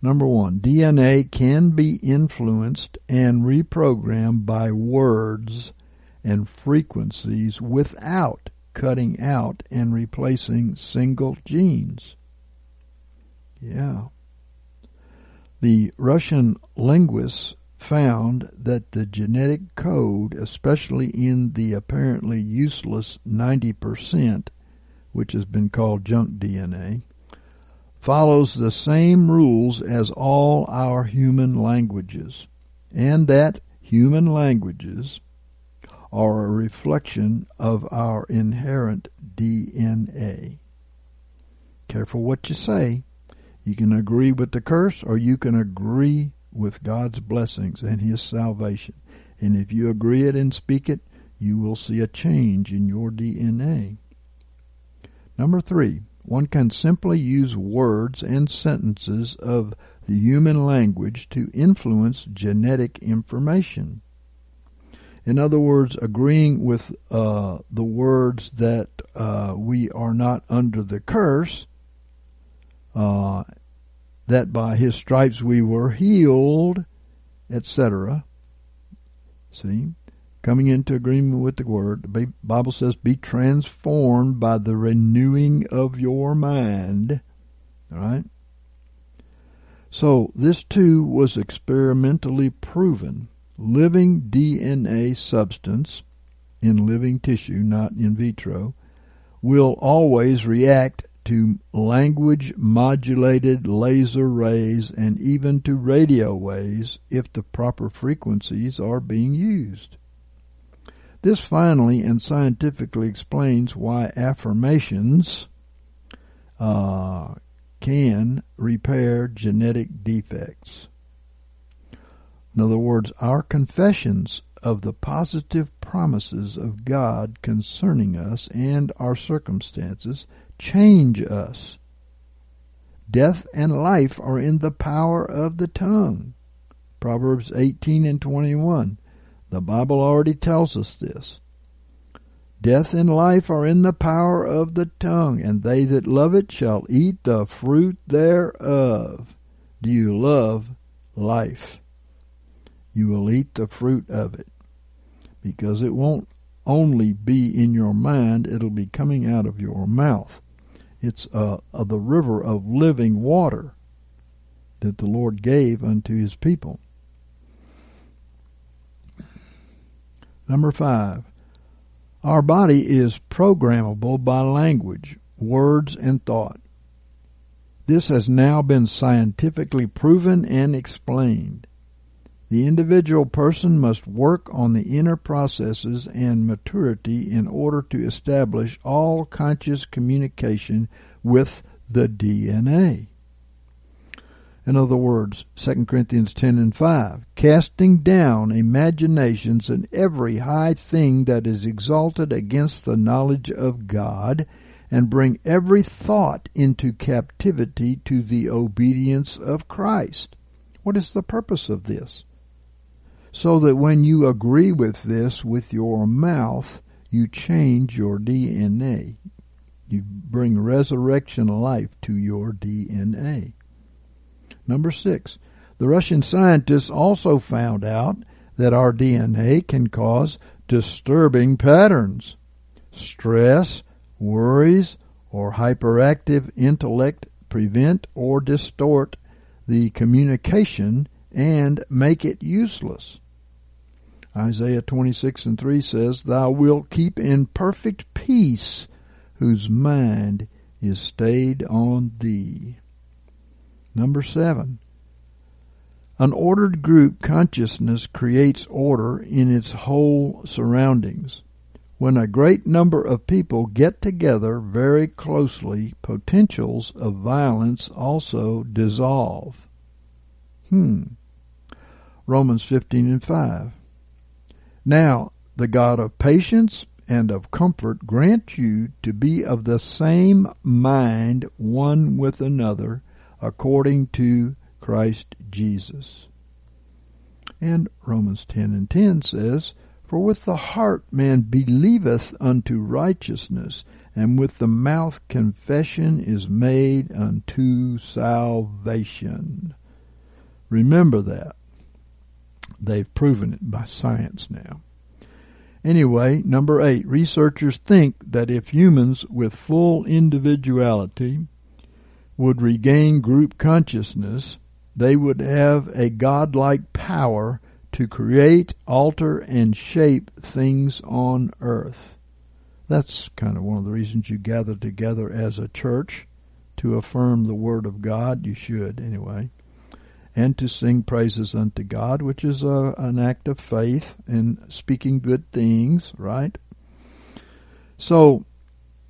Number one, DNA can be influenced and reprogrammed by words and frequencies without cutting out and replacing single genes. Yeah. The Russian linguists found that the genetic code, especially in the apparently useless 90%, which has been called junk DNA, follows the same rules as all our human languages, and that human languages are a reflection of our inherent DNA. Careful what you say. You can agree with the curse or you can agree with God's blessings and His salvation. And if you agree it and speak it, you will see a change in your DNA. Number three, one can simply use words and sentences of the human language to influence genetic information. In other words, agreeing with uh, the words that uh, we are not under the curse uh, that by his stripes we were healed, etc. See? Coming into agreement with the word, the Bible says, be transformed by the renewing of your mind. Alright? So, this too was experimentally proven. Living DNA substance in living tissue, not in vitro, will always react to language modulated laser rays and even to radio waves if the proper frequencies are being used. This finally and scientifically explains why affirmations uh, can repair genetic defects. In other words, our confessions of the positive promises of God concerning us and our circumstances change us. Death and life are in the power of the tongue. Proverbs 18 and 21. The Bible already tells us this. Death and life are in the power of the tongue, and they that love it shall eat the fruit thereof. Do you love life? You will eat the fruit of it, because it won't only be in your mind, it'll be coming out of your mouth. It's uh, uh, the river of living water that the Lord gave unto his people. Number five, our body is programmable by language, words, and thought. This has now been scientifically proven and explained. The individual person must work on the inner processes and maturity in order to establish all conscious communication with the DNA. In other words, 2 Corinthians 10 and 5, casting down imaginations and every high thing that is exalted against the knowledge of God, and bring every thought into captivity to the obedience of Christ. What is the purpose of this? So that when you agree with this with your mouth, you change your DNA. You bring resurrection life to your DNA. Number six, the Russian scientists also found out that our DNA can cause disturbing patterns. Stress, worries, or hyperactive intellect prevent or distort the communication and make it useless. Isaiah 26 and 3 says, Thou wilt keep in perfect peace whose mind is stayed on thee. Number seven, an ordered group consciousness creates order in its whole surroundings. When a great number of people get together very closely, potentials of violence also dissolve. Hmm. Romans 15 and 5. Now, the God of patience and of comfort grant you to be of the same mind one with another according to Christ Jesus. And Romans 10 and 10 says, For with the heart man believeth unto righteousness, and with the mouth confession is made unto salvation. Remember that. They've proven it by science now. Anyway, number eight, researchers think that if humans with full individuality would regain group consciousness, they would have a godlike power to create, alter, and shape things on earth. That's kind of one of the reasons you gather together as a church to affirm the Word of God. You should, anyway. And to sing praises unto God, which is a, an act of faith in speaking good things, right? So,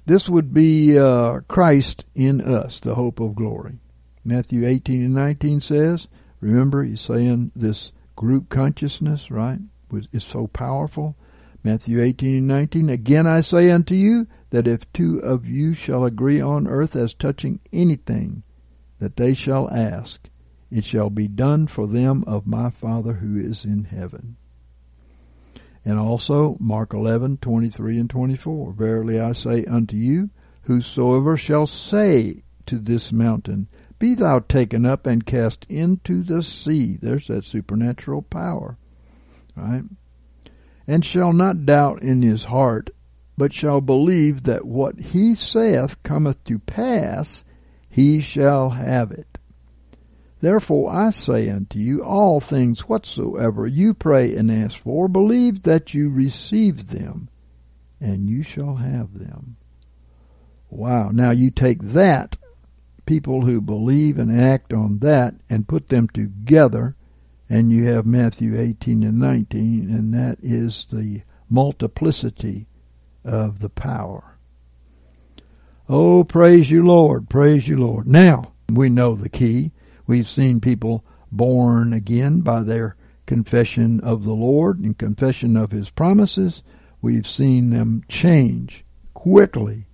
this would be uh, Christ in us, the hope of glory. Matthew 18 and 19 says, remember he's saying this group consciousness, right, is so powerful. Matthew 18 and 19, again I say unto you that if two of you shall agree on earth as touching anything that they shall ask, it shall be done for them of my Father who is in heaven. And also Mark 11, 23 and 24, Verily I say unto you, whosoever shall say to this mountain, be thou taken up and cast into the sea. There's that supernatural power. Right? And shall not doubt in his heart, but shall believe that what he saith cometh to pass, he shall have it. Therefore I say unto you, all things whatsoever you pray and ask for, believe that you receive them, and you shall have them. Wow. Now you take that people who believe and act on that and put them together, and you have Matthew 18 and 19, and that is the multiplicity of the power. Oh, praise you, Lord. Praise you, Lord. Now, we know the key. We've seen people born again by their confession of the Lord and confession of His promises. We've seen them change quickly.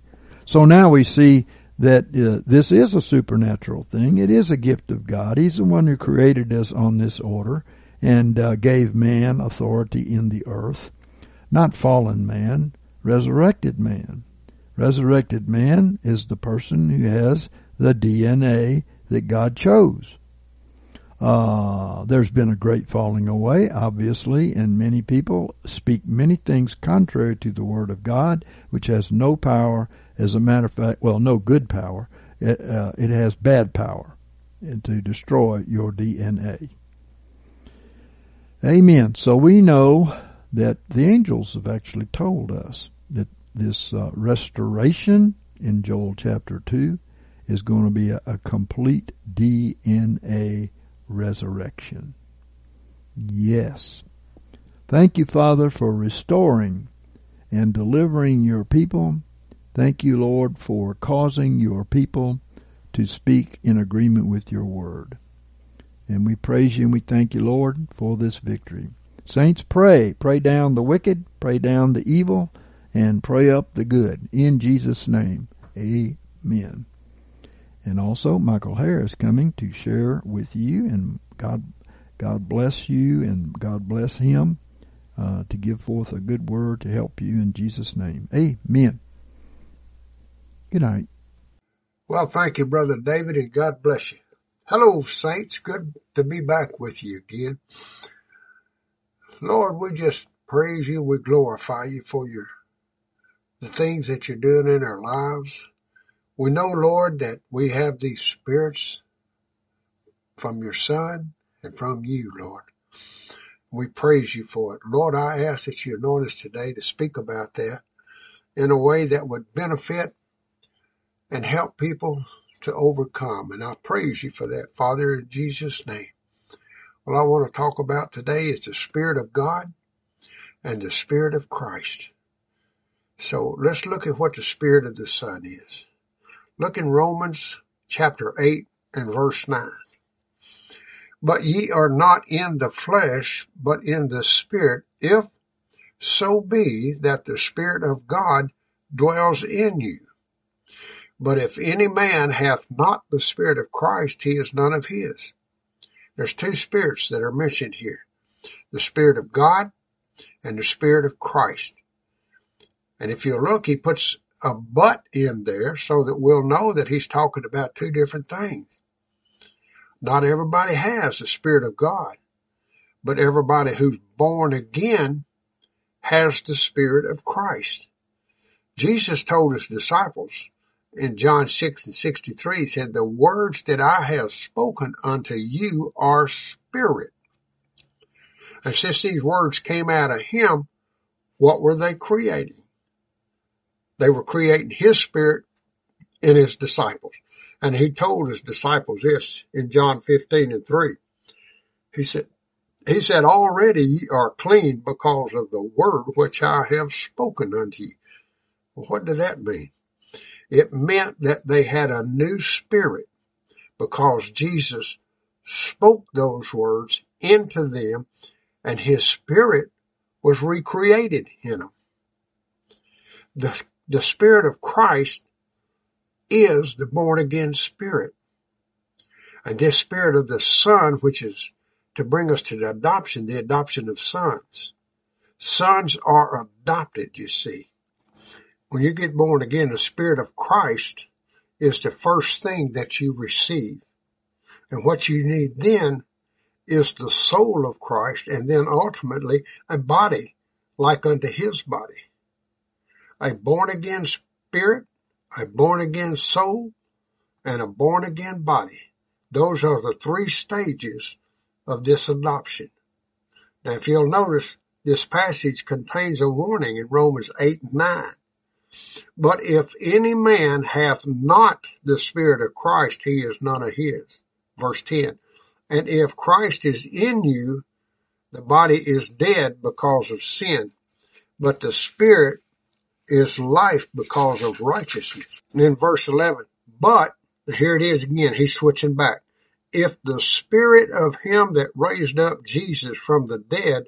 So now we see that uh, this is a supernatural thing. It is a gift of God. He's the one who created us on this order and uh, gave man authority in the earth. Not fallen man, resurrected man. Resurrected man is the person who has the DNA that God chose. Uh, there's been a great falling away, obviously, and many people speak many things contrary to the Word of God, which has no power as a matter of fact, well, no good power. It, uh, it has bad power to destroy your DNA. Amen. So we know that the angels have actually told us that this uh, restoration in Joel chapter 2 is going to be a, a complete DNA resurrection. Yes. Thank you, Father, for restoring and delivering your people Thank you, Lord, for causing your people to speak in agreement with your word. And we praise you and we thank you, Lord, for this victory. Saints, pray. Pray down the wicked, pray down the evil, and pray up the good. In Jesus' name, amen. And also, Michael Harris coming to share with you, and God, God bless you, and God bless him uh, to give forth a good word to help you in Jesus' name. Amen. Good night. Well, thank you, Brother David, and God bless you. Hello, saints. Good to be back with you again. Lord, we just praise you. We glorify you for your the things that you're doing in our lives. We know, Lord, that we have these spirits from your Son and from you, Lord. We praise you for it. Lord, I ask that you anoint us today to speak about that in a way that would benefit and help people to overcome. And I praise you for that, Father, in Jesus' name. What I want to talk about today is the Spirit of God and the Spirit of Christ. So let's look at what the Spirit of the Son is. Look in Romans chapter 8 and verse 9. But ye are not in the flesh, but in the Spirit, if so be that the Spirit of God dwells in you. But if any man hath not the Spirit of Christ, he is none of his. There's two spirits that are mentioned here. The Spirit of God and the Spirit of Christ. And if you look, he puts a but in there so that we'll know that he's talking about two different things. Not everybody has the Spirit of God, but everybody who's born again has the Spirit of Christ. Jesus told his disciples in John 6 and 63, he said, The words that I have spoken unto you are spirit. And since these words came out of him, what were they creating? They were creating his spirit in his disciples. And he told his disciples this in John 15 and 3. He said, he said, already ye are clean because of the word which I have spoken unto you. Well, what did that mean? It meant that they had a new spirit because Jesus spoke those words into them and his spirit was recreated in them. The, the spirit of Christ is the born again spirit. And this spirit of the son, which is to bring us to the adoption, the adoption of sons. Sons are adopted, you see. When you get born again, the spirit of Christ is the first thing that you receive. And what you need then is the soul of Christ and then ultimately a body like unto his body. A born again spirit, a born again soul, and a born again body. Those are the three stages of this adoption. Now, if you'll notice, this passage contains a warning in Romans 8 and 9. But if any man hath not the Spirit of Christ, he is none of his. Verse 10. And if Christ is in you, the body is dead because of sin, but the Spirit is life because of righteousness. And in verse 11, but, here it is again, he's switching back if the spirit of him that raised up Jesus from the dead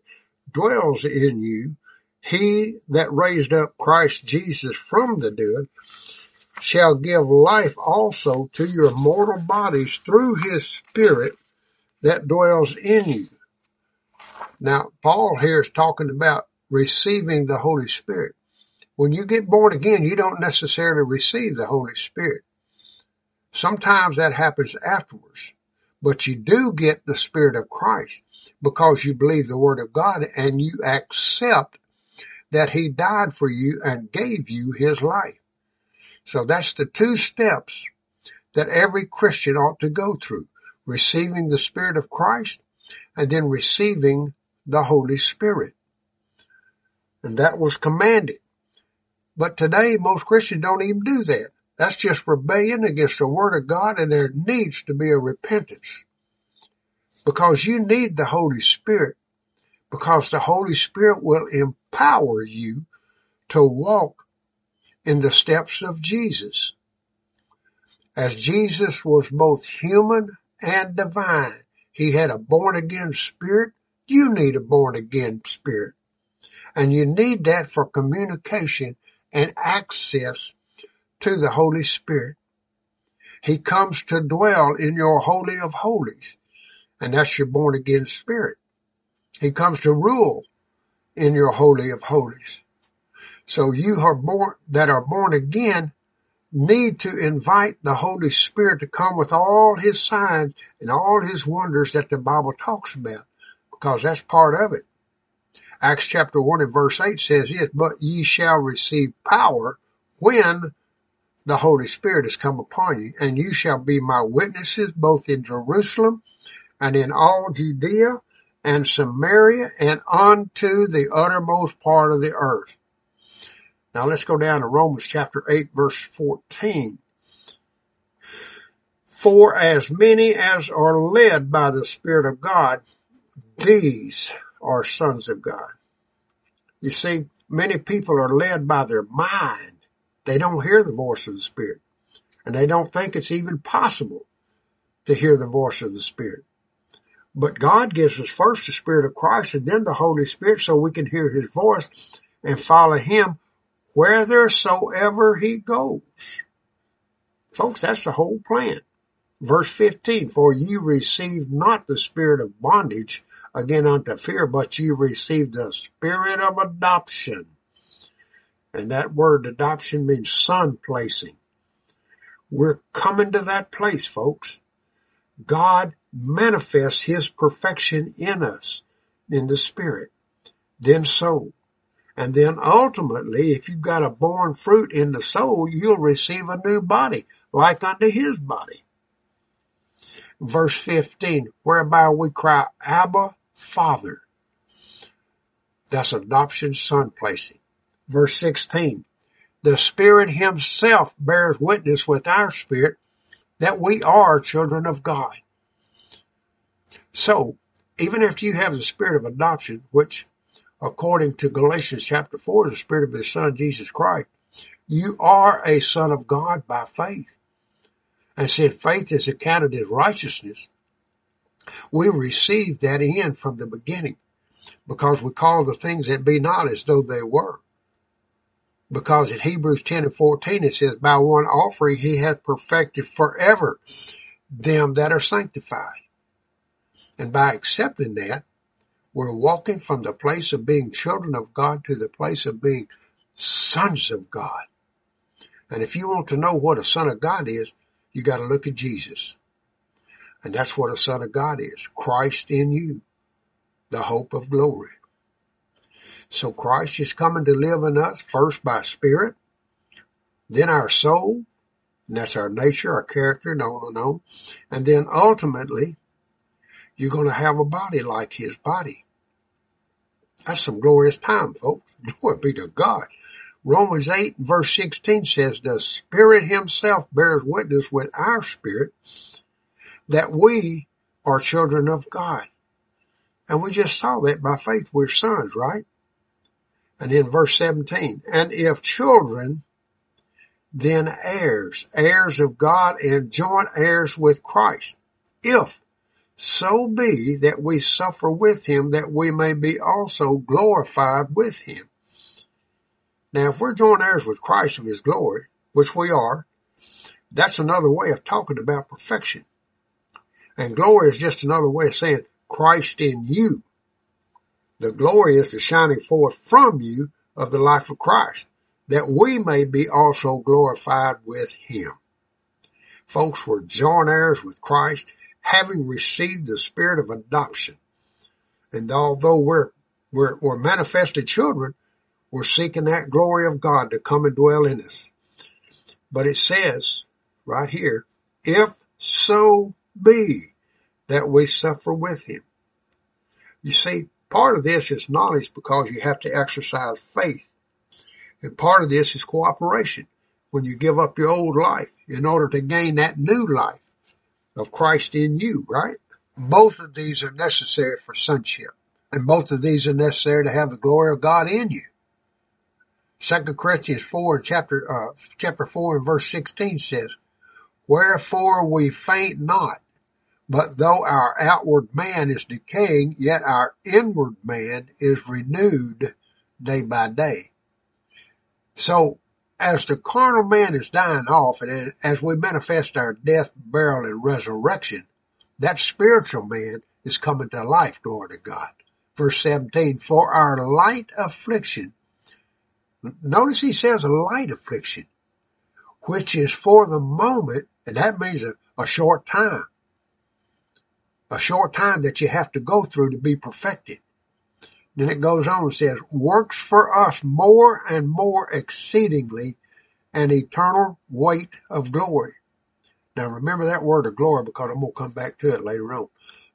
dwells in you, he that raised up Christ Jesus from the dead shall give life also to your mortal bodies through his spirit that dwells in you. Now, Paul here is talking about receiving the Holy Spirit. When you get born again, you don't necessarily receive the Holy Spirit. Sometimes that happens afterwards. But you do get the Spirit of Christ because you believe the Word of God and you accept that He died for you and gave you His life. So that's the two steps that every Christian ought to go through. Receiving the Spirit of Christ and then receiving the Holy Spirit. And that was commanded. But today most Christians don't even do that. That's just rebellion against the word of God and there needs to be a repentance. Because you need the Holy Spirit. Because the Holy Spirit will empower you to walk in the steps of Jesus. As Jesus was both human and divine, he had a born again spirit. You need a born again spirit. And you need that for communication and access to the Holy Spirit. He comes to dwell in your Holy of Holies, and that's your born again spirit. He comes to rule in your Holy of Holies. So you are born, that are born again need to invite the Holy Spirit to come with all his signs and all his wonders that the Bible talks about because that's part of it. Acts chapter 1 and verse 8 says, Yes, but ye shall receive power when the Holy Spirit has come upon you, and you shall be my witnesses both in Jerusalem and in all Judea and Samaria and unto the uttermost part of the earth. Now let's go down to Romans chapter 8 verse 14. For as many as are led by the Spirit of God, these are sons of God. You see, many people are led by their mind. They don't hear the voice of the Spirit. And they don't think it's even possible to hear the voice of the Spirit. But God gives us first the Spirit of Christ and then the Holy Spirit so we can hear His voice and follow Him whithersoever He goes. Folks, that's the whole plan. Verse 15, for ye received not the spirit of bondage again unto fear, but ye received the spirit of adoption. And that word adoption means son placing. We're coming to that place, folks. God manifests his perfection in us, in the spirit, then soul. And then ultimately, if you've got a born fruit in the soul, you'll receive a new body, like unto his body verse 15, whereby we cry, Abba, Father. That's adoption, son placing. Verse 16, the Spirit Himself bears witness with our spirit that we are children of God. So, even after you have the spirit of adoption, which according to Galatians chapter 4 is the spirit of His Son, Jesus Christ, you are a son of God by faith and said faith is accounted as righteousness, we received that end from the beginning because we call the things that be not as though they were. Because in Hebrews 10 and 14 it says, by one offering he hath perfected forever them that are sanctified. And by accepting that, we're walking from the place of being children of God to the place of being sons of God. And if you want to know what a son of God is, you got to look at Jesus. And that's what a son of God is. Christ in you, the hope of glory. So Christ is coming to live in us first by spirit, then our soul, and that's our nature, our character, no, no, no. And then ultimately, you're going to have a body like his body. That's some glorious time, folks. Glory be to God. Romans 8 verse 16 says, the Spirit Himself bears witness with our spirit that we are children of God. And we just saw that by faith we're sons, right? And in verse 17, and if children, then heirs, heirs of God and joint heirs with Christ. If so be that we suffer with him that we may be also glorified with him. Now, if we're joint heirs with Christ of his glory, which we are, that's another way of talking about perfection. And glory is just another way of saying Christ in you. The glory is the shining forth from you of the life of Christ, that we may be also glorified with him. Folks, we're joint heirs with Christ, having received the spirit of adoption. And although we're, we're, we're manifested children, we're seeking that glory of God to come and dwell in us. But it says right here, if so be that we suffer with him. You see, part of this is knowledge because you have to exercise faith. And part of this is cooperation when you give up your old life in order to gain that new life of Christ in you, right? Both of these are necessary for sonship. And both of these are necessary to have the glory of God in you. Second Corinthians 4 chapter, uh, chapter 4 and verse 16 says, Wherefore we faint not, but though our outward man is decaying, yet our inward man is renewed day by day. So as the carnal man is dying off and as we manifest our death, burial, and resurrection, that spiritual man is coming to life, glory to God. Verse 17, for our light affliction Notice he says light affliction. which is for the moment, and that means a, a short time, a short time that you have to go through to be perfected. Then it goes on and says, works for us more and more exceedingly an eternal weight of glory. Now remember that word of glory because I'm going to come back to it later on.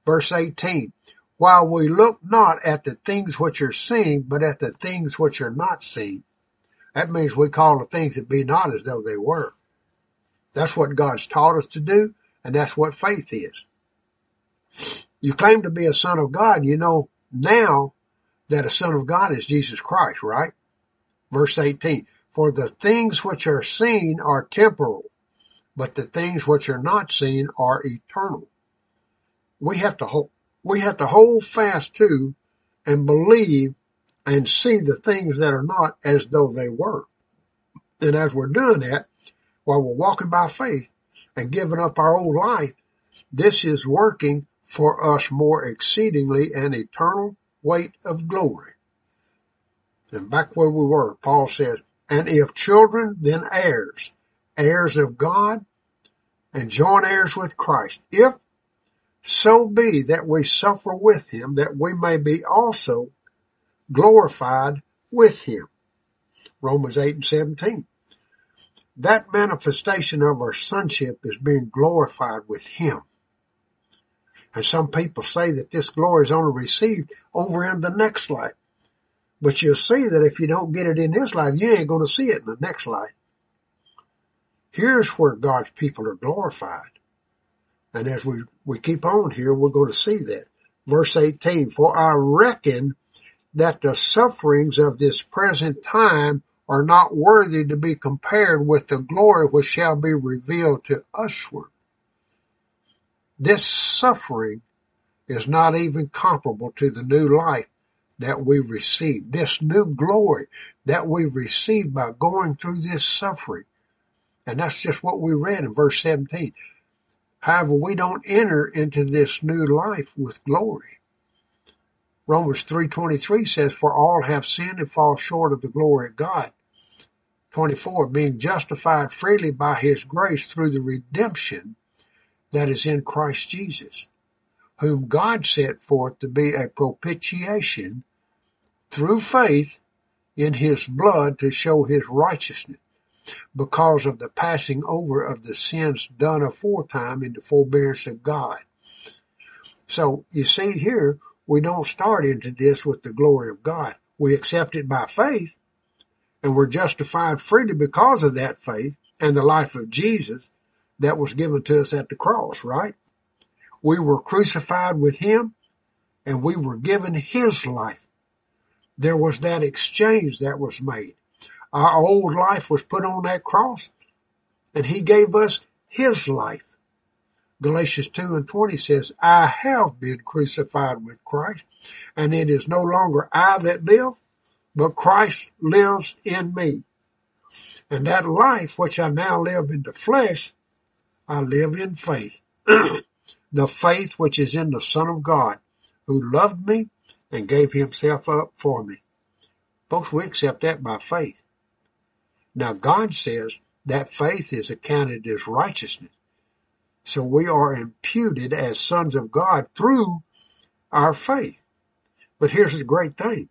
Verse 18, while we look not at the things which are seen, but at the things which are not seen. That means we call the things that be not as though they were. That's what God's taught us to do, and that's what faith is. You claim to be a son of God, you know now that a son of God is Jesus Christ, right? Verse 18, for the things which are seen are temporal, but the things which are not seen are eternal. We have to hold, we have to hold fast to and believe and see the things that are not as though they were. And as we're doing that, while we're walking by faith and giving up our old life, this is working for us more exceedingly an eternal weight of glory. And back where we were, Paul says, and if children, then heirs, heirs of God and joint heirs with Christ. If so be that we suffer with him, that we may be also glorified with him. Romans 8 and 17. That manifestation of our sonship is being glorified with him. And some people say that this glory is only received over in the next life. But you'll see that if you don't get it in this life, you ain't going to see it in the next life. Here's where God's people are glorified. And as we, we keep on here, we're going to see that. Verse 18, for I reckon that the sufferings of this present time are not worthy to be compared with the glory which shall be revealed to usward. This suffering is not even comparable to the new life that we receive. This new glory that we receive by going through this suffering. And that's just what we read in verse 17. However, we don't enter into this new life with glory. Romans 3.23 says, For all have sinned and fall short of the glory of God. 24, being justified freely by his grace through the redemption that is in Christ Jesus, whom God set forth to be a propitiation through faith in his blood to show his righteousness because of the passing over of the sins done aforetime in the forbearance of God. So you see here, we don't start into this with the glory of God. We accept it by faith and we're justified freely because of that faith and the life of Jesus that was given to us at the cross, right? We were crucified with him and we were given his life. There was that exchange that was made. Our old life was put on that cross and he gave us his life. Galatians 2 and 20 says, I have been crucified with Christ and it is no longer I that live, but Christ lives in me. And that life which I now live in the flesh, I live in faith. the faith which is in the Son of God, who loved me and gave himself up for me. Folks, we accept that by faith. Now God says that faith is accounted as righteousness. So we are imputed as sons of God through our faith. But here's the great thing.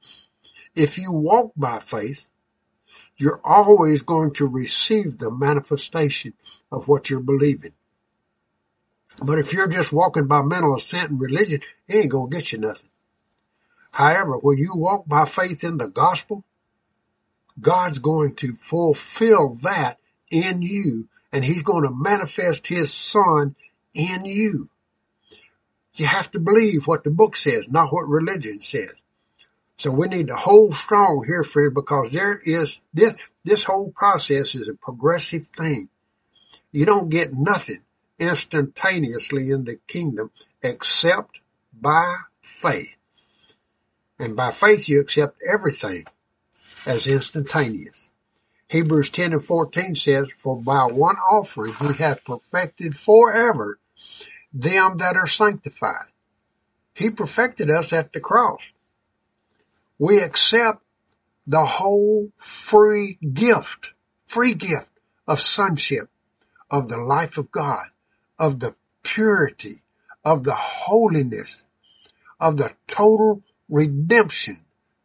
If you walk by faith, you're always going to receive the manifestation of what you're believing. But if you're just walking by mental assent and religion, it ain't going to get you nothing. However, when you walk by faith in the gospel, God's going to fulfill that in you and he's going to manifest his son in you. You have to believe what the book says, not what religion says. So we need to hold strong here, friend, because there is this, this whole process is a progressive thing. You don't get nothing instantaneously in the kingdom except by faith. And by faith you accept everything as instantaneous. Hebrews 10 and 14 says, For by one offering he hath perfected forever them that are sanctified. He perfected us at the cross we accept the whole free gift, free gift of sonship, of the life of God, of the purity, of the holiness, of the total redemption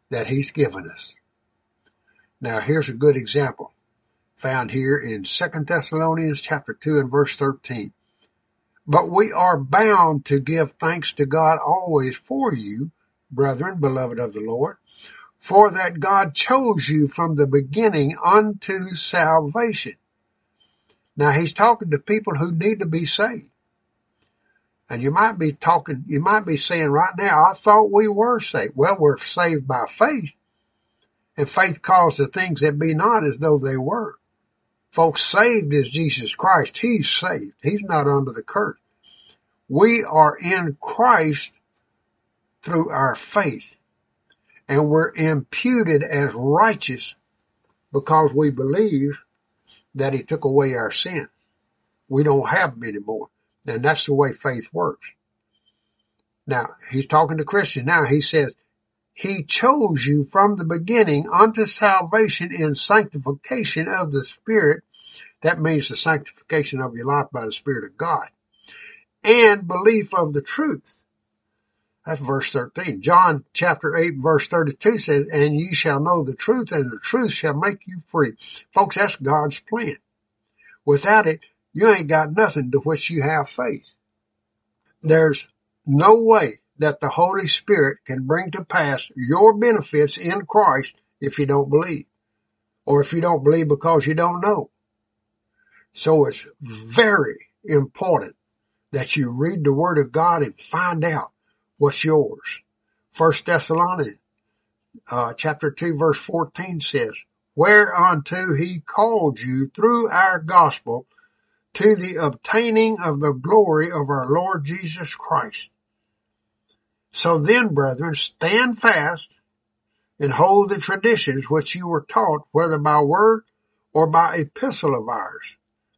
that he's given us. Now here's a good example found here in 2 Thessalonians chapter 2 and verse 13. But we are bound to give thanks to God always for you, brethren, beloved of the Lord, for that God chose you from the beginning unto salvation. Now he's talking to people who need to be saved. And you might be talking, you might be saying right now, I thought we were saved. Well, we're saved by faith. And faith calls the things that be not as though they were. Folks, saved is Jesus Christ. He's saved. He's not under the curse. We are in Christ through our faith. And we're imputed as righteous because we believe that he took away our sin. We don't have them anymore. And that's the way faith works. Now, he's talking to Christians. Now he says, he chose you from the beginning unto salvation in sanctification of the Spirit. That means the sanctification of your life by the Spirit of God and belief of the truth. That's verse 13. John chapter 8 verse 32 says, and ye shall know the truth and the truth shall make you free. Folks, that's God's plan. Without it, you ain't got nothing to which you have faith. There's no way that the Holy Spirit can bring to pass your benefits in Christ if you don't believe. Or if you don't believe because you don't know. So it's very important that you read the Word of God and find out what's yours. First Thessalonians uh, chapter 2 verse 14 says, Whereunto he called you through our gospel to the obtaining of the glory of our Lord Jesus Christ. So then, brethren, stand fast and hold the traditions which you were taught, whether by word or by epistle of ours.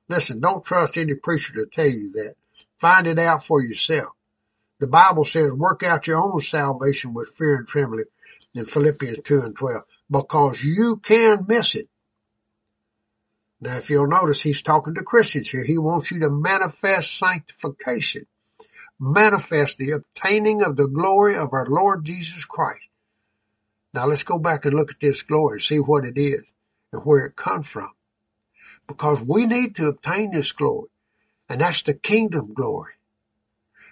Listen, don't trust any preacher to tell you that. Find it out for yourself. The Bible says work out your own salvation with fear and trembling in Philippians 2 and 12 because you can miss it. Now, if you'll notice, he's talking to Christians here. He wants you to manifest sanctification, manifest the obtaining of the glory of our Lord Jesus Christ. Now let's go back and look at this glory, see what it is and where it comes from. Because we need to obtain this glory. And that's the kingdom glory.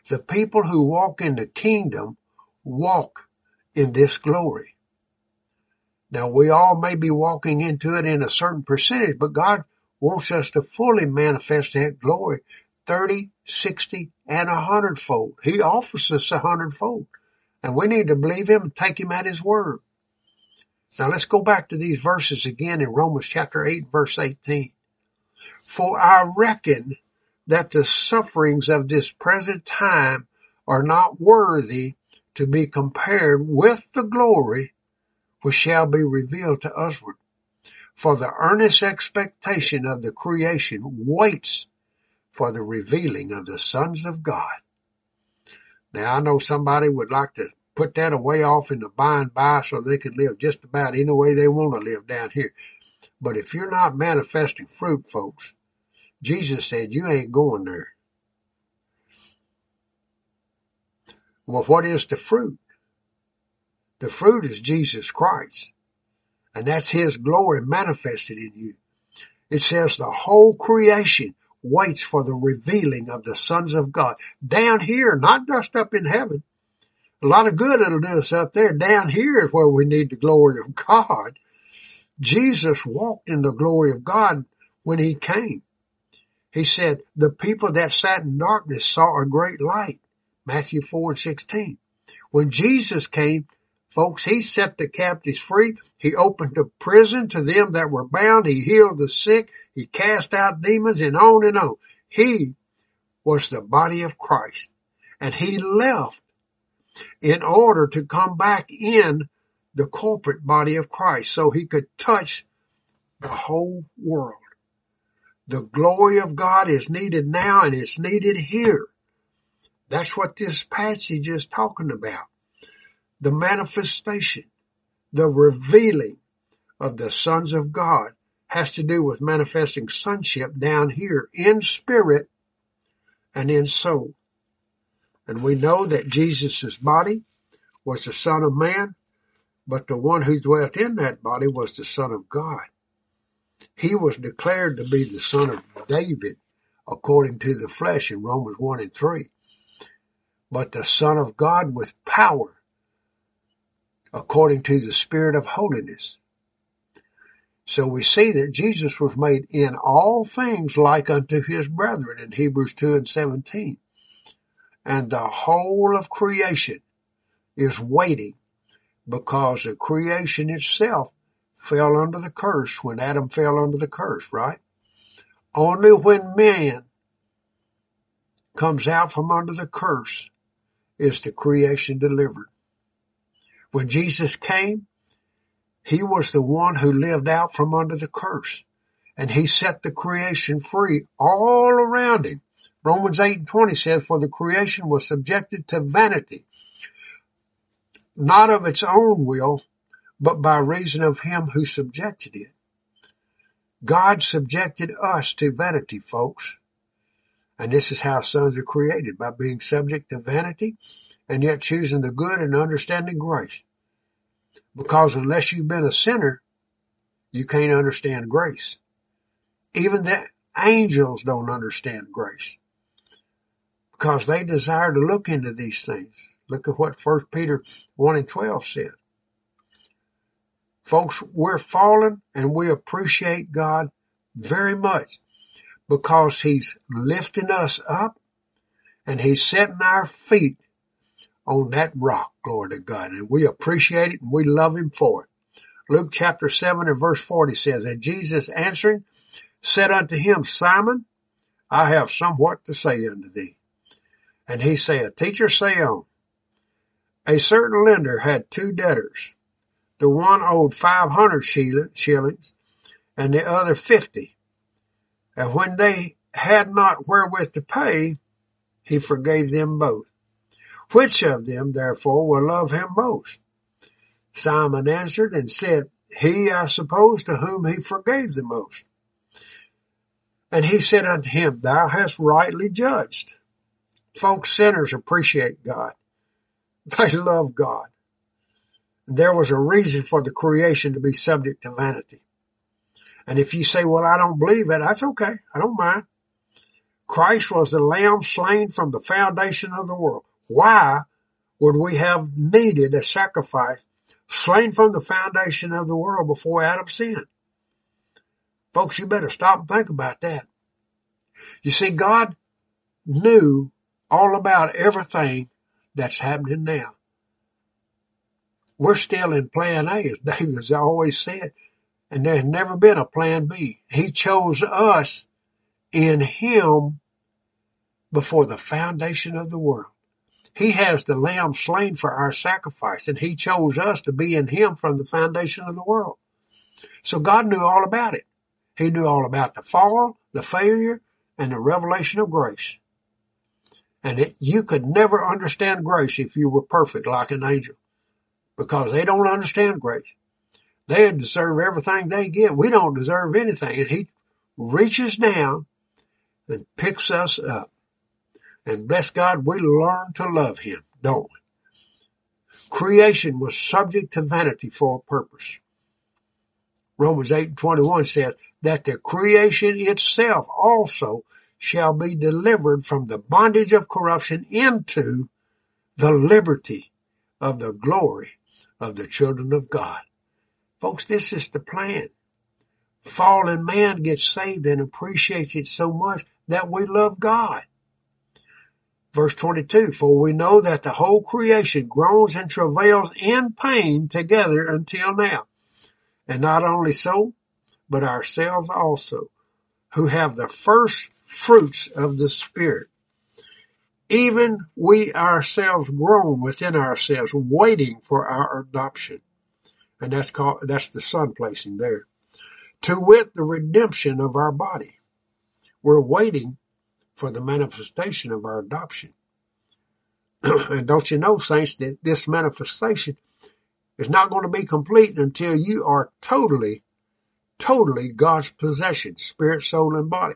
The people who walk in the kingdom walk in this glory. Now we all may be walking into it in a certain percentage, but God wants us to fully manifest that glory 30, 60, and a hundredfold. He offers us a hundredfold. And we need to believe him and take him at his word. Now let's go back to these verses again in Romans chapter 8 verse 18. For I reckon that the sufferings of this present time are not worthy to be compared with the glory which shall be revealed to usward. For the earnest expectation of the creation waits for the revealing of the sons of God. Now I know somebody would like to put that away off in the by and by so they can live just about any way they want to live down here. But if you're not manifesting fruit, folks, Jesus said, you ain't going there. Well, what is the fruit? The fruit is Jesus Christ. And that's His glory manifested in you. It says the whole creation waits for the revealing of the sons of God. Down here, not just up in heaven. A lot of good it'll do us up there. Down here is where we need the glory of God. Jesus walked in the glory of God when He came. He said, the people that sat in darkness saw a great light. Matthew 4 and 16. When Jesus came, folks, he set the captives free. He opened the prison to them that were bound. He healed the sick. He cast out demons and on and on. He was the body of Christ and he left in order to come back in the corporate body of Christ so he could touch the whole world. The glory of God is needed now and it's needed here. That's what this passage is talking about. The manifestation, the revealing of the sons of God has to do with manifesting sonship down here in spirit and in soul. And we know that Jesus' body was the Son of Man, but the one who dwelt in that body was the Son of God. He was declared to be the Son of David according to the flesh in Romans 1 and 3. But the Son of God with power according to the Spirit of holiness. So we see that Jesus was made in all things like unto his brethren in Hebrews 2 and 17. And the whole of creation is waiting because the creation itself fell under the curse when Adam fell under the curse, right? Only when man comes out from under the curse is the creation delivered. When Jesus came, he was the one who lived out from under the curse and he set the creation free all around him. Romans 8 and 20 says, for the creation was subjected to vanity, not of its own will, but by reason of him who subjected it. God subjected us to vanity, folks. And this is how sons are created, by being subject to vanity and yet choosing the good and understanding grace. Because unless you've been a sinner, you can't understand grace. Even the angels don't understand grace because they desire to look into these things. Look at what 1 Peter 1 and 12 said. Folks, we're fallen and we appreciate God very much because he's lifting us up and he's setting our feet on that rock, glory to God. And we appreciate it and we love him for it. Luke chapter 7 and verse 40 says, And Jesus answering said unto him, Simon, I have somewhat to say unto thee. And he said, Teacher, say on. A certain lender had two debtors. The one owed 500 shillings and the other 50. And when they had not wherewith to pay, he forgave them both. Which of them therefore will love him most? Simon answered and said, He, I suppose, to whom he forgave the most. And he said unto him, Thou hast rightly judged. Folks, sinners appreciate God. They love God. There was a reason for the creation to be subject to vanity. And if you say, well, I don't believe it, that's okay. I don't mind. Christ was the lamb slain from the foundation of the world. Why would we have needed a sacrifice slain from the foundation of the world before Adam sinned? Folks, you better stop and think about that. You see, God knew all about everything that's happening now. We're still in plan A, as David has always said, and there's never been a plan B. He chose us in Him before the foundation of the world. He has the lamb slain for our sacrifice, and He chose us to be in Him from the foundation of the world. So God knew all about it. He knew all about the fall, the failure, and the revelation of grace. And it, you could never understand grace if you were perfect like an angel because they don't understand grace. They deserve everything they get. We don't deserve anything. And he reaches down and picks us up. And bless God, we learn to love him, don't we? Creation was subject to vanity for a purpose. Romans 8 and 21 says that the creation itself also shall be delivered from the bondage of corruption into the liberty of the glory of the children of God. Folks, this is the plan. Fallen man gets saved and appreciates it so much that we love God. Verse 22, for we know that the whole creation groans and travails in pain together until now. And not only so, but ourselves also, who have the first fruits of the Spirit. Even we ourselves groan within ourselves, waiting for our adoption. And that's called, that's the son placing there. To wit, the redemption of our body. We're waiting for the manifestation of our adoption. and don't you know, saints, that this manifestation is not going to be complete until you are totally totally God's possession, spirit, soul, and body.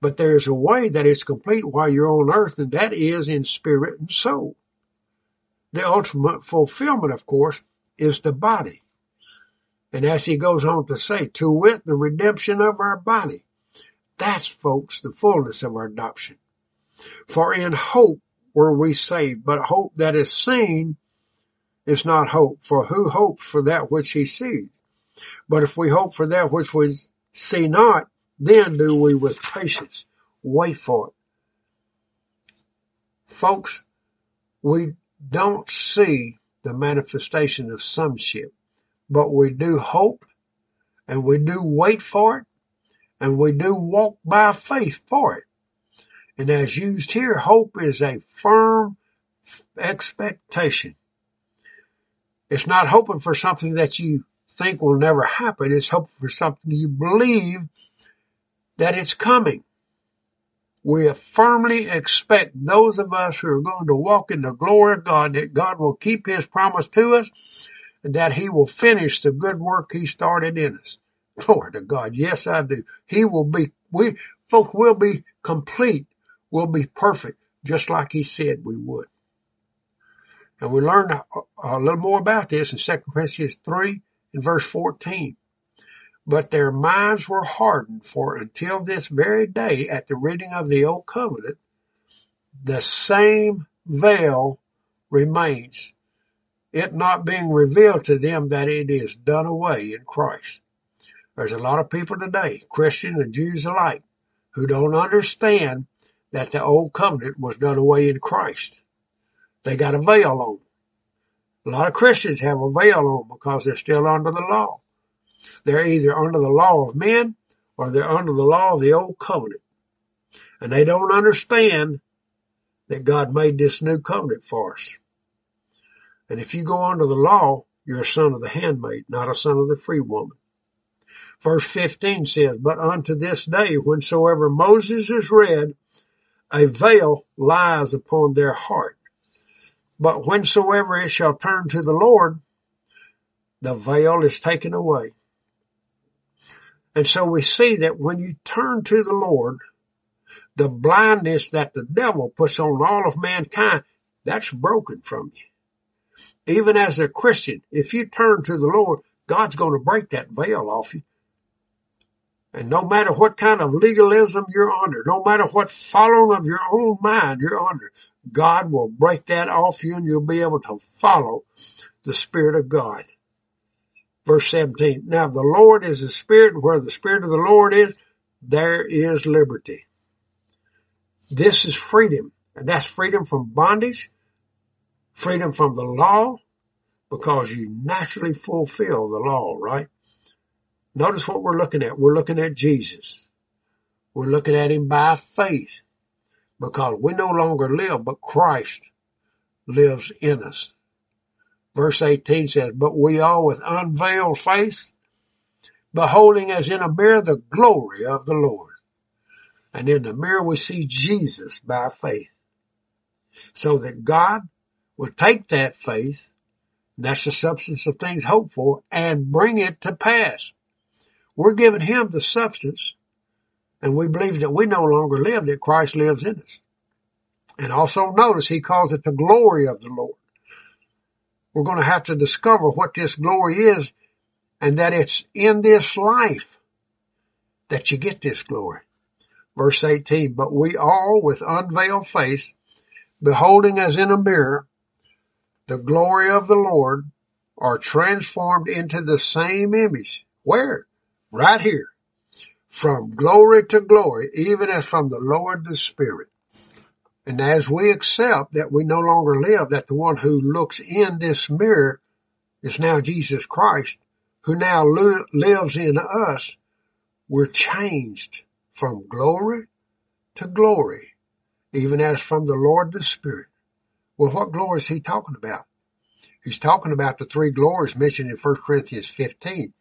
But there's a way that is complete while you're on earth, and that is in spirit and soul. The ultimate fulfillment, of course, is the body. And as he goes on to say, to wit, the redemption of our body. That's, folks, the fullness of our adoption. For in hope were we saved, but hope that is seen is not hope. For who hopes for that which he sees? But if we hope for that which we see not, then do we with patience wait for it. Folks, we don't see the manifestation of sonship, but we do hope and we do wait for it and we do walk by faith for it. And as used here, hope is a firm expectation. It's not hoping for something that you think will never happen. It's hoping for something you believe that it's coming. We firmly expect those of us who are going to walk in the glory of God that God will keep his promise to us and that he will finish the good work he started in us. Glory to God. Yes, I do. He will be, we, folks will be complete, We'll be perfect, just like he said we would. And we learn a, a little more about this in 2 Corinthians 3 and verse 14. But their minds were hardened, for until this very day at the reading of the Old Covenant, the same veil remains, it not being revealed to them that it is done away in Christ. There's a lot of people today, Christians and Jews alike, who don't understand that the Old Covenant was done away in Christ. They got a veil on. A lot of Christians have a veil on because they're still under the law. They're either under the law of men or they're under the law of the old covenant. And they don't understand that God made this new covenant for us. And if you go under the law, you're a son of the handmaid, not a son of the free woman. Verse 15 says, But unto this day, whensoever Moses is read, a veil lies upon their heart. But whensoever it shall turn to the Lord, the veil is taken away. And so we see that when you turn to the Lord, the blindness that the devil puts on all of mankind, that's broken from you. Even as a Christian, if you turn to the Lord, God's going to break that veil off you. And no matter what kind of legalism you're under, no matter what following of your own mind you're under, God will break that off you and you'll be able to follow the Spirit of God. Verse 17. Now the Lord is the Spirit, and where the Spirit of the Lord is, there is liberty. This is freedom. And that's freedom from bondage, freedom from the law, because you naturally fulfill the law, right? Notice what we're looking at. We're looking at Jesus. We're looking at him by faith because we no longer live, but Christ lives in us. Verse 18 says, But we all with unveiled face, beholding as in a mirror the glory of the Lord. And in the mirror we see Jesus by faith. So that God will take that faith, that's the substance of things hoped for, and bring it to pass. We're giving Him the substance, and we believe that we no longer live, that Christ lives in us. And also notice He calls it the glory of the Lord we're going to have to discover what this glory is and that it's in this life that you get this glory. Verse 18, but we all with unveiled face, beholding as in a mirror the glory of the Lord, are transformed into the same image. Where? Right here. From glory to glory, even as from the Lord the Spirit. And as we accept that we no longer live, that the one who looks in this mirror is now Jesus Christ, who now li- lives in us, we're changed from glory to glory, even as from the Lord the Spirit. Well, what glory is he talking about? He's talking about the three glories mentioned in 1 Corinthians 15.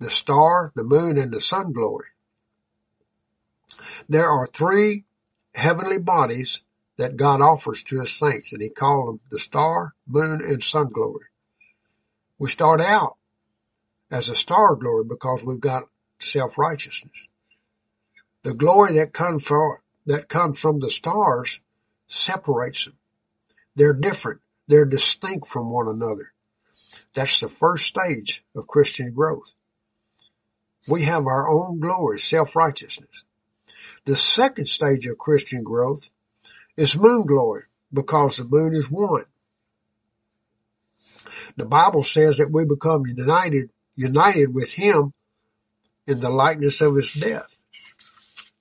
The star, the moon, and the sun glory. There are three heavenly bodies that God offers to his saints, and he called them the star, moon, and sun glory. We start out as a star glory because we've got self-righteousness. The glory that comes from, that comes from the stars separates them. They're different. They're distinct from one another. That's the first stage of Christian growth. We have our own glory, self-righteousness. The second stage of Christian growth is moon glory because the moon is one. The Bible says that we become united, united with him in the likeness of his death.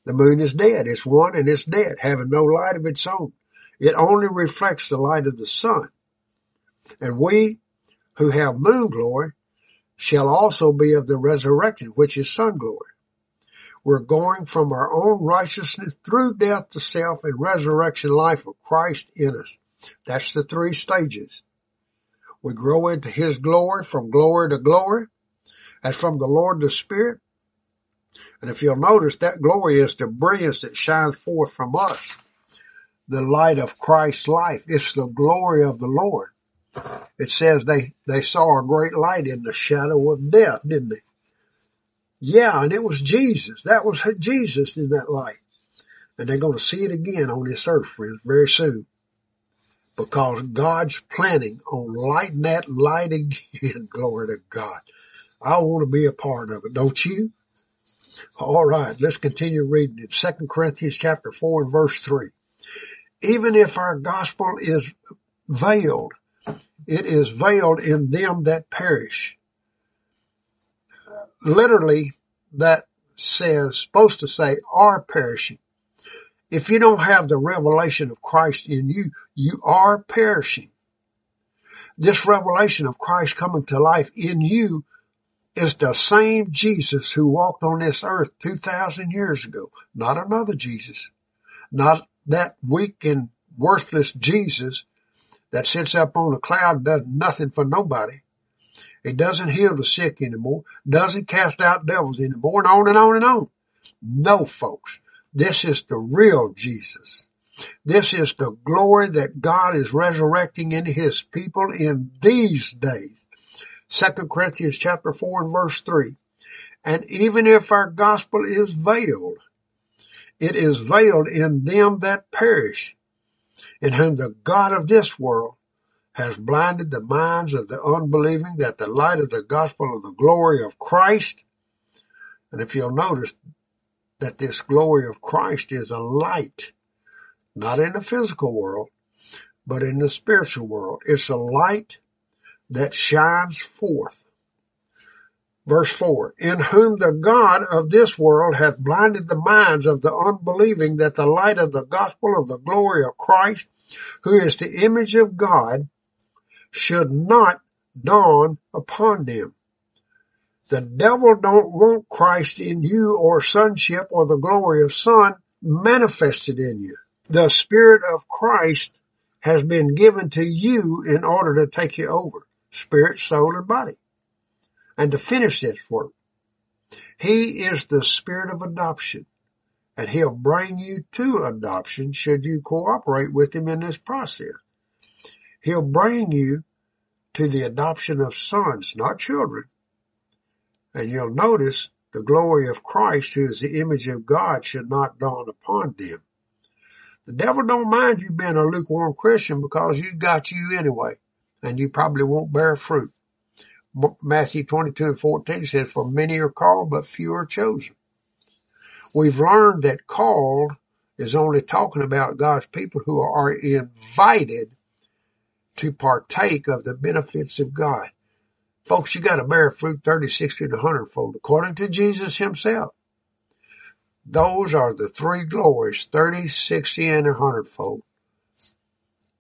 The moon is dead. It's one and it's dead, having no light of its own. It only reflects the light of the sun. And we who have moon glory shall also be of the resurrection, which is sun glory. We're going from our own righteousness through death to self and resurrection life of Christ in us. That's the three stages. We grow into His glory from glory to glory as from the Lord the Spirit. And if you'll notice, that glory is the brilliance that shines forth from us. The light of Christ's life. It's the glory of the Lord. It says they, they saw a great light in the shadow of death, didn't they? Yeah, and it was Jesus. That was Jesus in that light. And they're going to see it again on this earth, friends, very soon. Because God's planning on lighting that light again. Glory to God. I want to be a part of it, don't you? All right, let's continue reading it. Second Corinthians chapter four and verse three. Even if our gospel is veiled, it is veiled in them that perish literally that says, supposed to say are perishing. If you don't have the revelation of Christ in you, you are perishing. This revelation of Christ coming to life in you is the same Jesus who walked on this earth 2,000 years ago. Not another Jesus. Not that weak and worthless Jesus that sits up on a cloud does nothing for nobody. It doesn't heal the sick anymore, doesn't cast out devils anymore, and on and on and on. No, folks. This is the real Jesus. This is the glory that God is resurrecting into his people in these days. Second Corinthians chapter four and verse three. And even if our gospel is veiled, it is veiled in them that perish, in whom the God of this world has blinded the minds of the unbelieving that the light of the gospel of the glory of Christ, and if you'll notice that this glory of Christ is a light, not in the physical world, but in the spiritual world. It's a light that shines forth. Verse 4, in whom the God of this world hath blinded the minds of the unbelieving that the light of the gospel of the glory of Christ, who is the image of God, should not dawn upon them. The devil don't want Christ in you or sonship or the glory of son manifested in you. The spirit of Christ has been given to you in order to take you over, spirit, soul, and body, and to finish this work. He is the spirit of adoption, and he'll bring you to adoption should you cooperate with him in this process. He'll bring you to the adoption of sons, not children. And you'll notice the glory of Christ, who is the image of God, should not dawn upon them. The devil don't mind you being a lukewarm Christian because you got you anyway, and you probably won't bear fruit. Matthew 22 and 14 says, for many are called, but few are chosen. We've learned that called is only talking about God's people who are invited to partake of the benefits of God. Folks, you gotta bear fruit 30, 60, and 100 fold according to Jesus himself. Those are the three glories, 30, 60, and 100 fold.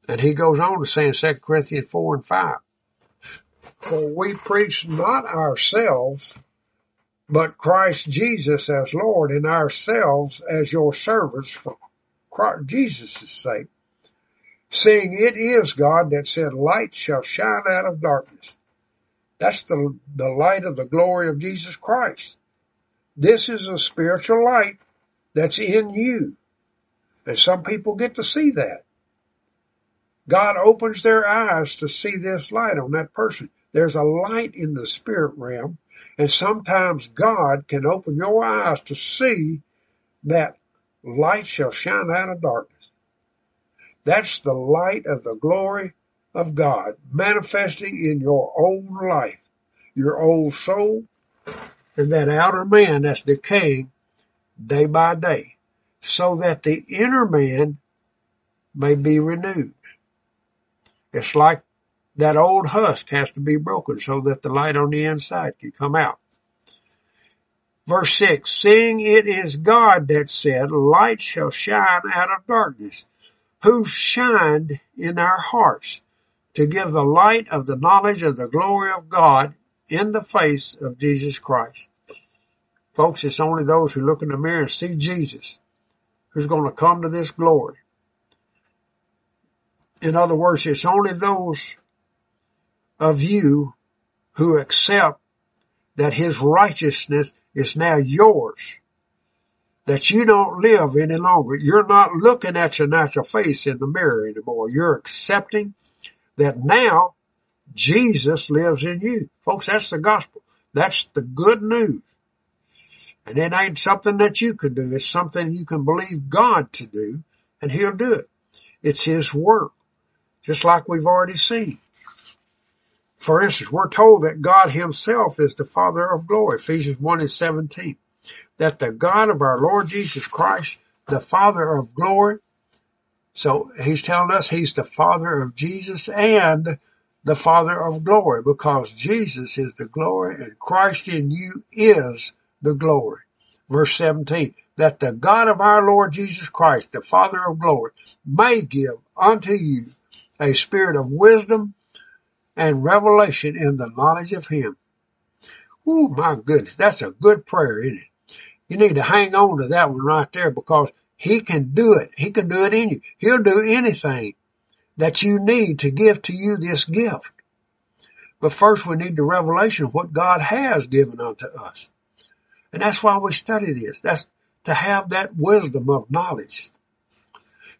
And he goes on to say in 2 Corinthians 4 and 5, For we preach not ourselves, but Christ Jesus as Lord and ourselves as your servants for Christ Jesus' sake seeing it is God that said light shall shine out of darkness. That's the, the light of the glory of Jesus Christ. This is a spiritual light that's in you. And some people get to see that. God opens their eyes to see this light on that person. There's a light in the spirit realm, and sometimes God can open your eyes to see that light shall shine out of darkness. That's the light of the glory of God manifesting in your old life, your old soul, and that outer man that's decaying day by day, so that the inner man may be renewed. It's like that old husk has to be broken so that the light on the inside can come out. Verse 6, seeing it is God that said, light shall shine out of darkness, who shined in our hearts to give the light of the knowledge of the glory of God in the face of Jesus Christ. Folks, it's only those who look in the mirror and see Jesus who's going to come to this glory. In other words, it's only those of you who accept that his righteousness is now yours. That you don't live any longer. You're not looking at your natural face in the mirror anymore. You're accepting that now Jesus lives in you. Folks, that's the gospel. That's the good news. And it ain't something that you can do. It's something you can believe God to do and he'll do it. It's his work. Just like we've already seen. For instance, we're told that God himself is the Father of glory, Ephesians 1 and 17. That the God of our Lord Jesus Christ, the Father of glory, so he's telling us he's the Father of Jesus and the Father of glory because Jesus is the glory and Christ in you is the glory. Verse 17, that the God of our Lord Jesus Christ, the Father of glory, may give unto you a spirit of wisdom and revelation in the knowledge of him. Oh my goodness, that's a good prayer, isn't it? You need to hang on to that one right there because he can do it. He can do it in you. He'll do anything that you need to give to you this gift. But first we need the revelation of what God has given unto us. And that's why we study this. That's to have that wisdom of knowledge.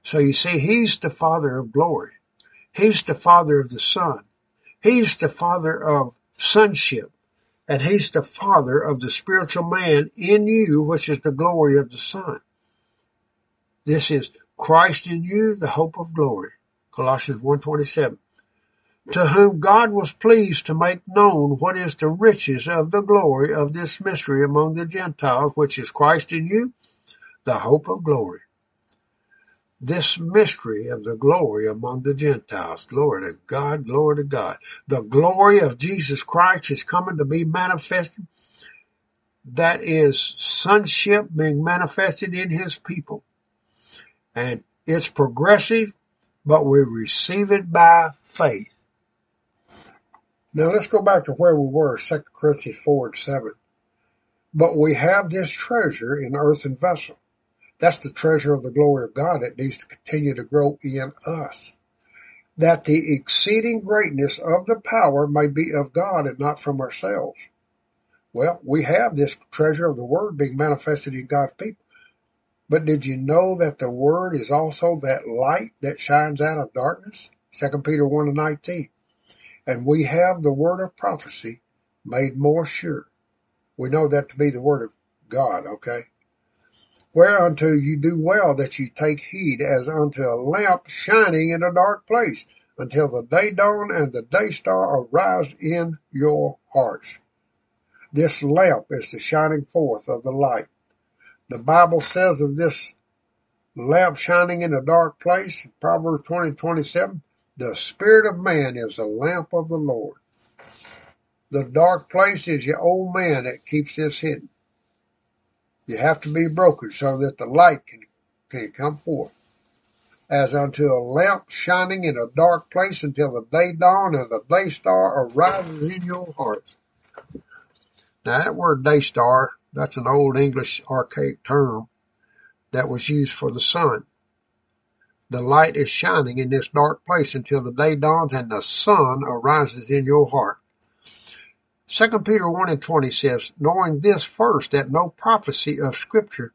So you see, He's the Father of glory. He's the Father of the Son. He's the Father of sonship. And He's the Father of the spiritual man in you, which is the glory of the Son. This is Christ in you, the hope of glory. Colossians 1.27 to whom God was pleased to make known what is the riches of the glory of this mystery among the Gentiles, which is Christ in you, the hope of glory. This mystery of the glory among the Gentiles. Glory to God, glory to God. The glory of Jesus Christ is coming to be manifested. That is sonship being manifested in his people. And it's progressive, but we receive it by faith. Now let's go back to where we were, 2 Corinthians 4 and 7. But we have this treasure in earthen vessel. That's the treasure of the glory of God that needs to continue to grow in us. That the exceeding greatness of the power may be of God and not from ourselves. Well, we have this treasure of the word being manifested in God's people. But did you know that the word is also that light that shines out of darkness? 2 Peter 1 and 19 and we have the word of prophecy made more sure. We know that to be the word of God, okay? Whereunto you do well that you take heed as unto a lamp shining in a dark place until the day dawn and the day star arise in your hearts. This lamp is the shining forth of the light. The Bible says of this lamp shining in a dark place, Proverbs 20, 27, the spirit of man is the lamp of the Lord. The dark place is your old man that keeps this hidden. You have to be broken so that the light can, come forth. As unto a lamp shining in a dark place until the day dawn and the day star arises in your hearts. Now that word day star, that's an old English archaic term that was used for the sun. The light is shining in this dark place until the day dawns and the sun arises in your heart. 2 Peter 1 and 20 says, knowing this first, that no prophecy of scripture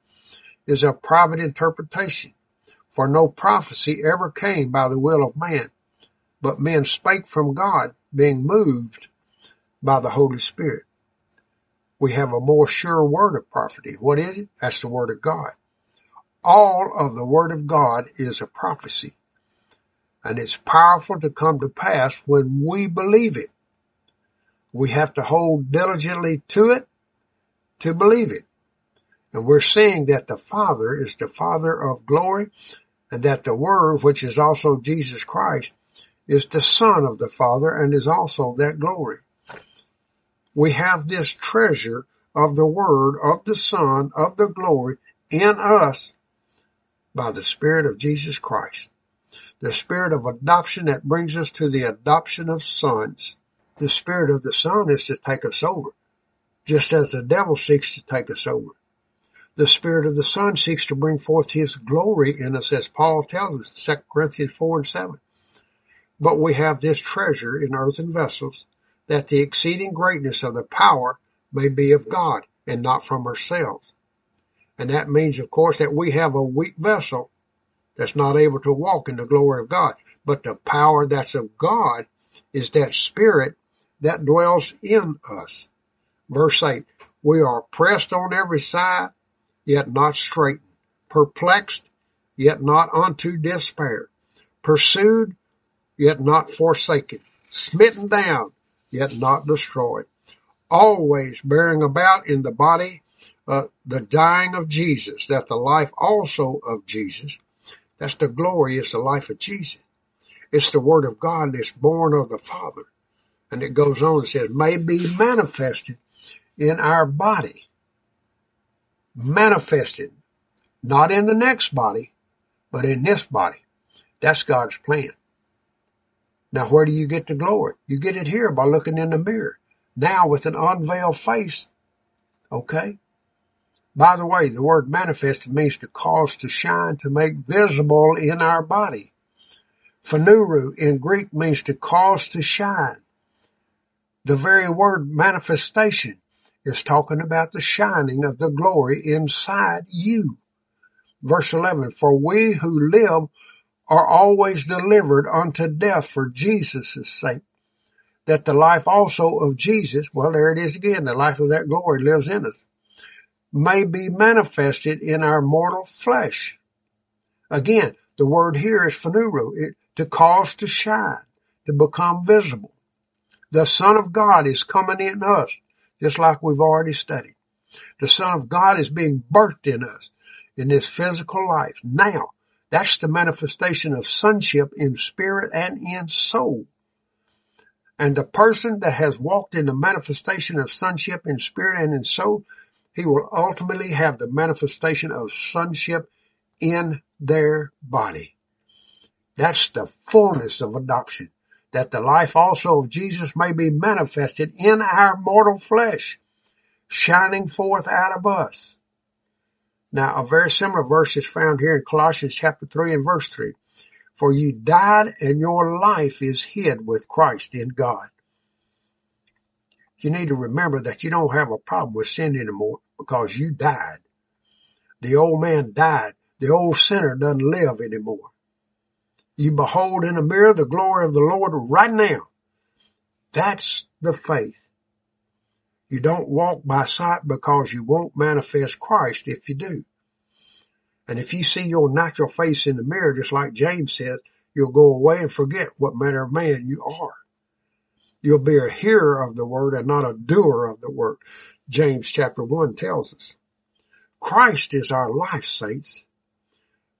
is a private interpretation, for no prophecy ever came by the will of man, but men spake from God, being moved by the Holy Spirit. We have a more sure word of prophecy. What is it? That's the word of God. All of the word of God is a prophecy. And it's powerful to come to pass when we believe it. We have to hold diligently to it to believe it. And we're seeing that the Father is the Father of glory and that the Word, which is also Jesus Christ, is the Son of the Father and is also that glory. We have this treasure of the Word, of the Son, of the glory in us by the Spirit of Jesus Christ. The Spirit of adoption that brings us to the adoption of sons. The Spirit of the Son is to take us over, just as the devil seeks to take us over. The Spirit of the Son seeks to bring forth His glory in us, as Paul tells us, 2 Corinthians 4 and 7. But we have this treasure in earthen vessels, that the exceeding greatness of the power may be of God, and not from ourselves. And that means, of course, that we have a weak vessel that's not able to walk in the glory of God. But the power that's of God is that Spirit that dwells in us. Verse 8, we are pressed on every side, yet not straitened, perplexed, yet not unto despair, pursued, yet not forsaken, smitten down, yet not destroyed, always bearing about in the body uh, the dying of Jesus, that the life also of Jesus, that's the glory, is the life of Jesus. It's the word of God that's born of the Father. And it goes on and says, may be manifested in our body manifested, not in the next body, but in this body. That's God's plan. Now, where do you get the glory? You get it here by looking in the mirror. Now with an unveiled face. Okay? By the way, the word manifested means to cause to shine, to make visible in our body. Phaneru in Greek means to cause to shine. The very word manifestation is talking about the shining of the glory inside you. Verse 11, for we who live are always delivered unto death for Jesus' sake, that the life also of Jesus, well there it is again, the life of that glory lives in us, may be manifested in our mortal flesh. Again, the word here is phaneuro, to cause to shine, to become visible. The Son of God is coming in us just like we've already studied. The Son of God is being birthed in us in this physical life. Now, that's the manifestation of sonship in spirit and in soul. And the person that has walked in the manifestation of sonship in spirit and in soul, he will ultimately have the manifestation of sonship in their body. That's the fullness of adoption that the life also of Jesus may be manifested in our mortal flesh, shining forth out of us. Now, a very similar verse is found here in Colossians chapter 3 and verse 3. For you died and your life is hid with Christ in God. You need to remember that you don't have a problem with sin anymore because you died. The old man died. The old sinner doesn't live anymore. You behold in a mirror the glory of the Lord right now. That's the faith. You don't walk by sight because you won't manifest Christ if you do. And if you see your natural face in the mirror, just like James said, you'll go away and forget what manner of man you are. You'll be a hearer of the word and not a doer of the word. James chapter one tells us. Christ is our life, saints.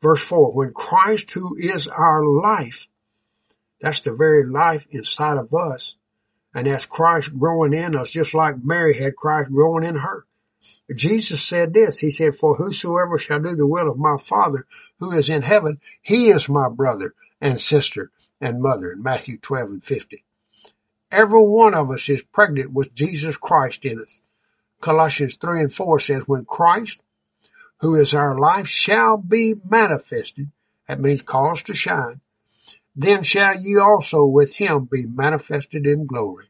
Verse 4, when Christ who is our life, that's the very life inside of us, and that's Christ growing in us, just like Mary had Christ growing in her. Jesus said this, he said, for whosoever shall do the will of my Father who is in heaven, he is my brother and sister and mother in Matthew 12 and 50. Every one of us is pregnant with Jesus Christ in us. Colossians 3 and 4 says, when Christ, who is our life shall be manifested. That means caused to shine. Then shall ye also with him be manifested in glory.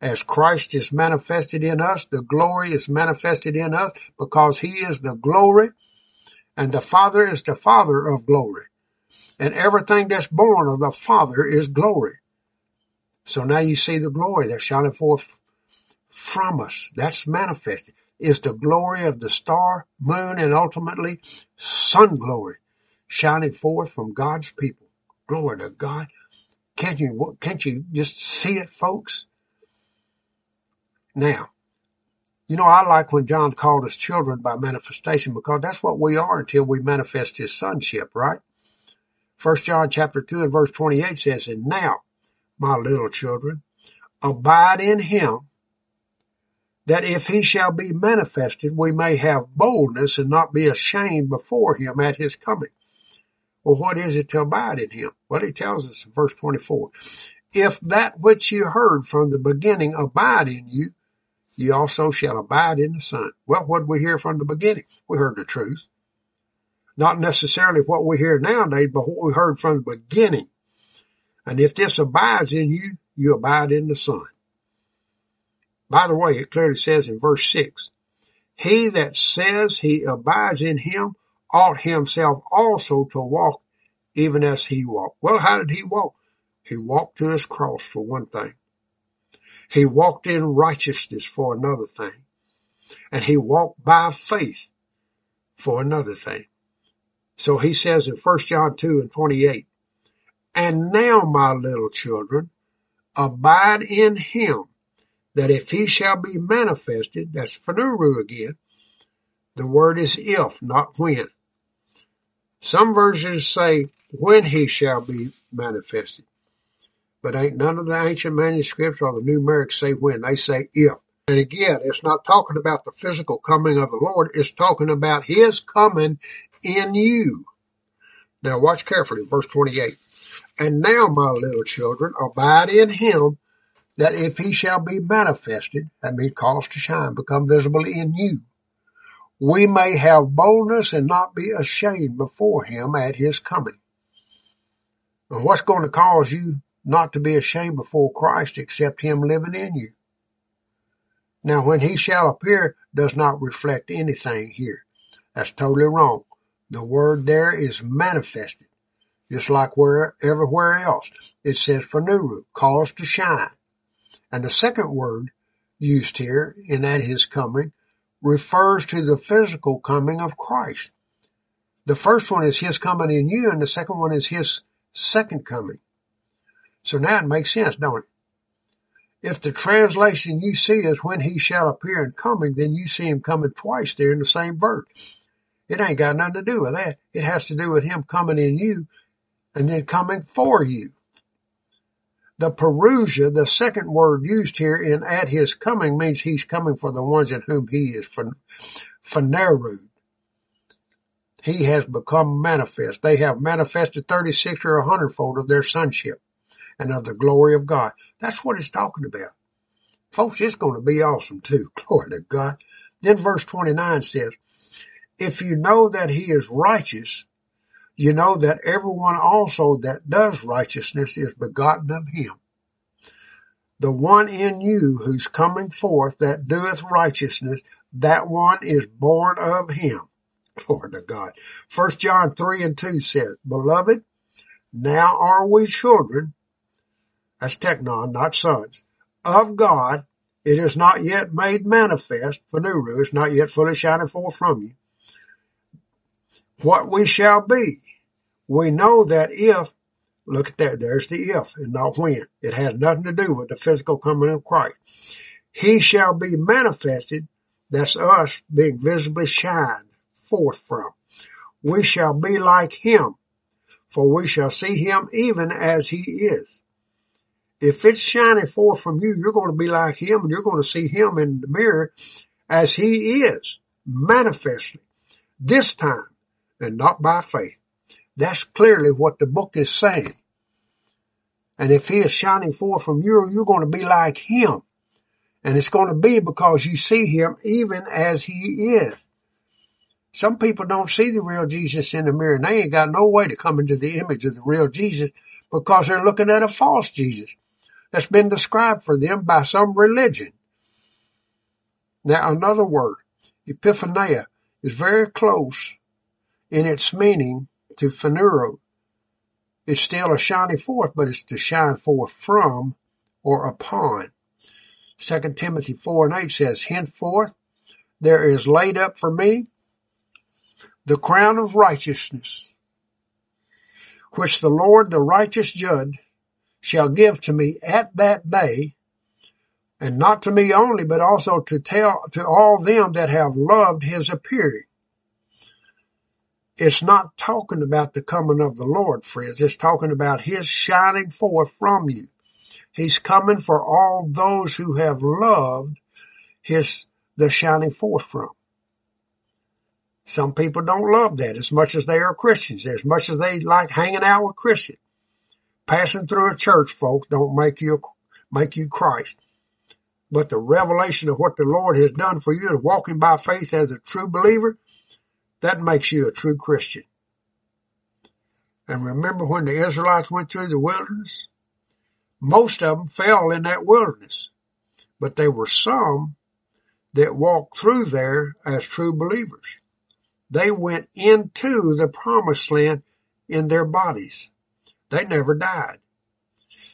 As Christ is manifested in us, the glory is manifested in us because he is the glory and the Father is the Father of glory. And everything that's born of the Father is glory. So now you see the glory that's shining forth from us. That's manifested. Is the glory of the star, moon, and ultimately sun glory shining forth from God's people. Glory to God. Can't you, can't you just see it, folks? Now, you know, I like when John called us children by manifestation because that's what we are until we manifest his sonship, right? First John chapter 2 and verse 28 says, And now, my little children, abide in him, that if he shall be manifested, we may have boldness and not be ashamed before him at his coming. Well, what is it to abide in him? Well, he tells us in verse 24, if that which you heard from the beginning abide in you, ye also shall abide in the Son. Well, what did we hear from the beginning? We heard the truth. Not necessarily what we hear nowadays, but what we heard from the beginning. And if this abides in you, you abide in the Son. By the way, it clearly says in verse 6, He that says he abides in him ought himself also to walk even as he walked. Well, how did he walk? He walked to his cross for one thing. He walked in righteousness for another thing. And he walked by faith for another thing. So he says in 1 John 2 and 28, And now, my little children, abide in him, that if he shall be manifested, that's Phaneru again, the word is if, not when. Some versions say when he shall be manifested. But ain't none of the ancient manuscripts or the numerics say when, they say if. And again, it's not talking about the physical coming of the Lord, it's talking about his coming in you. Now watch carefully, verse 28. And now, my little children, abide in him, that if he shall be manifested, that means cause to shine, become visible in you, we may have boldness and not be ashamed before him at his coming. And what's going to cause you not to be ashamed before Christ except him living in you? Now, when he shall appear does not reflect anything here. That's totally wrong. The word there is manifested, just like where everywhere else. It says phaneru, cause to shine. And the second word used here in at his coming refers to the physical coming of Christ. The first one is his coming in you and the second one is his second coming. So now it makes sense, don't it? If the translation you see is when he shall appear in coming, then you see him coming twice there in the same verse. It ain't got nothing to do with that. It has to do with him coming in you and then coming for you. The Parousia, the second word used here in at his coming means he's coming for the ones in whom he is phanerud. He has become manifest. They have manifested 36 or a hundredfold of their sonship and of the glory of God. That's what it's talking about. Folks, it's going to be awesome too. Glory to God. Then verse 29 says, if you know that he is righteous, you know that everyone also that does righteousness is begotten of him. The one in you who's coming forth that doeth righteousness, that one is born of him. Glory to God. First John 3 and 2 says, Beloved, now are we children, that's teknon, not sons, of God. It is not yet made manifest, for phaneru, it's not yet fully shining forth from you, what we shall be we know that if, look at that, there's the if and not when. It has nothing to do with the physical coming of Christ. He shall be manifested, that's us being visibly shined forth from. We shall be like him, for we shall see him even as he is. If it's shining forth from you, you're going to be like him and you're going to see him in the mirror as he is, manifestly, this time, and not by faith. That's clearly what the book is saying. And if he is shining forth from you, you're going to be like him. And it's going to be because you see him even as he is. Some people don't see the real Jesus in the mirror and they ain't got no way to come into the image of the real Jesus because they're looking at a false Jesus that's been described for them by some religion. Now another word, epiphania, is very close in its meaning to phaneru. It's still a shining forth, but it's to shine forth from or upon. 2 Timothy 4 and 8 says, Henceforth there is laid up for me the crown of righteousness, which the Lord, the righteous judge, shall give to me at that day, and not to me only, but also to tell to all them that have loved his appearing. It's not talking about the coming of the Lord, friends. It's talking about his shining forth from you. He's coming for all those who have loved his, the shining forth from. Some people don't love that as much as they are Christians, as much as they like hanging out with Christians. Passing through a church, folks, don't make you, make you Christ. But the revelation of what the Lord has done for you and walking by faith as a true believer, that makes you a true Christian. And remember when the Israelites went through the wilderness? Most of them fell in that wilderness, but there were some that walked through there as true believers. They went into the promised land in their bodies. They never died.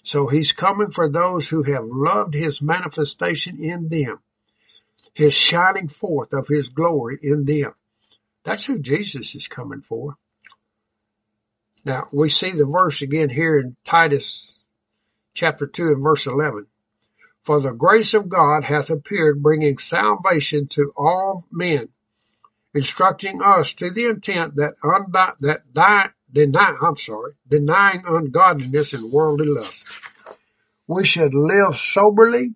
So he's coming for those who have loved his manifestation in them, his shining forth of his glory in them. That's who Jesus is coming for. Now we see the verse again here in Titus chapter 2 and verse 11. For the grace of God hath appeared bringing salvation to all men, instructing us to the intent that undi- that die, deny, I'm sorry, denying ungodliness and worldly lust. We should live soberly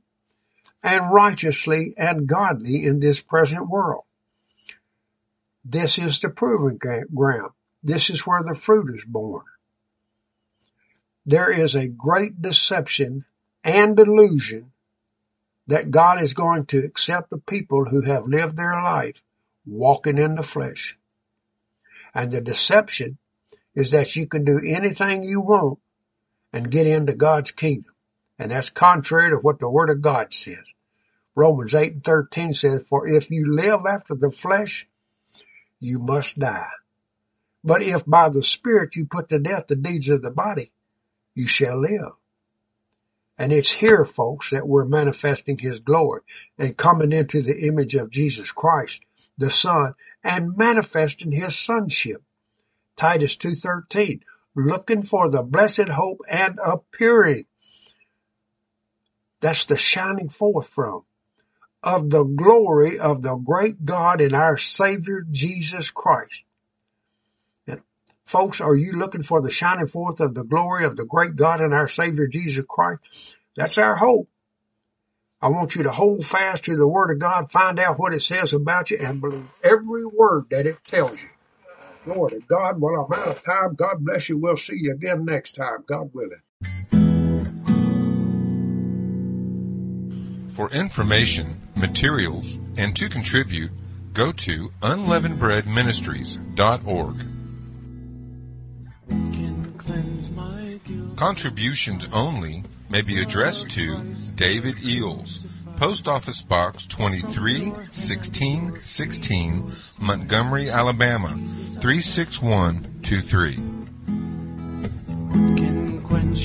and righteously and godly in this present world. This is the proving ground. This is where the fruit is borne. There is a great deception and delusion that God is going to accept the people who have lived their life walking in the flesh. And the deception is that you can do anything you want and get into God's kingdom. And that's contrary to what the word of God says. Romans 8 and 13 says, for if you live after the flesh, you must die. But if by the spirit you put to death the deeds of the body, you shall live. And it's here, folks, that we're manifesting his glory and coming into the image of Jesus Christ, the Son, and manifesting his sonship. Titus 2.13, looking for the blessed hope and appearing. That's the shining forth from of the glory of the great God and our Savior Jesus Christ. And folks, are you looking for the shining forth of the glory of the great God and our Savior Jesus Christ? That's our hope. I want you to hold fast to the Word of God, find out what it says about you, and believe every word that it tells you. Lord of God, well, I'm out of time. God bless you. We'll see you again next time, God willing. For information, materials, and to contribute, go to unleavenedbreadministries.org. can cleanse my guilt. Contributions only may be addressed to David Eells, Post Office Box 231616, Montgomery, Alabama 36123.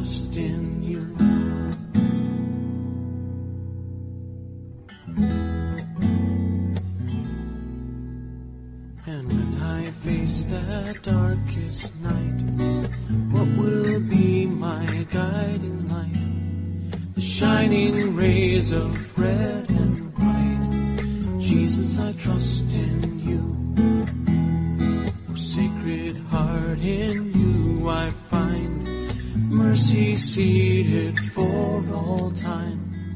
trust in you. And when I face that darkest night, what will be my guiding light? The shining rays of red and white. Jesus, I trust in you. Oh, sacred heart, in you I find mercy seated for all time.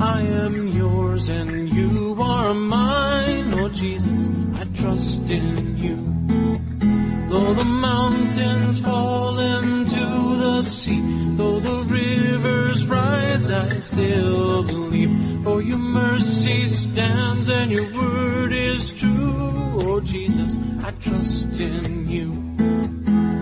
I am yours and you are mine, oh Jesus, I trust in you. Though the mountains fall into the sea, though the rivers rise, I still believe. For your mercy stands and your word is true. Oh Jesus, I trust in you.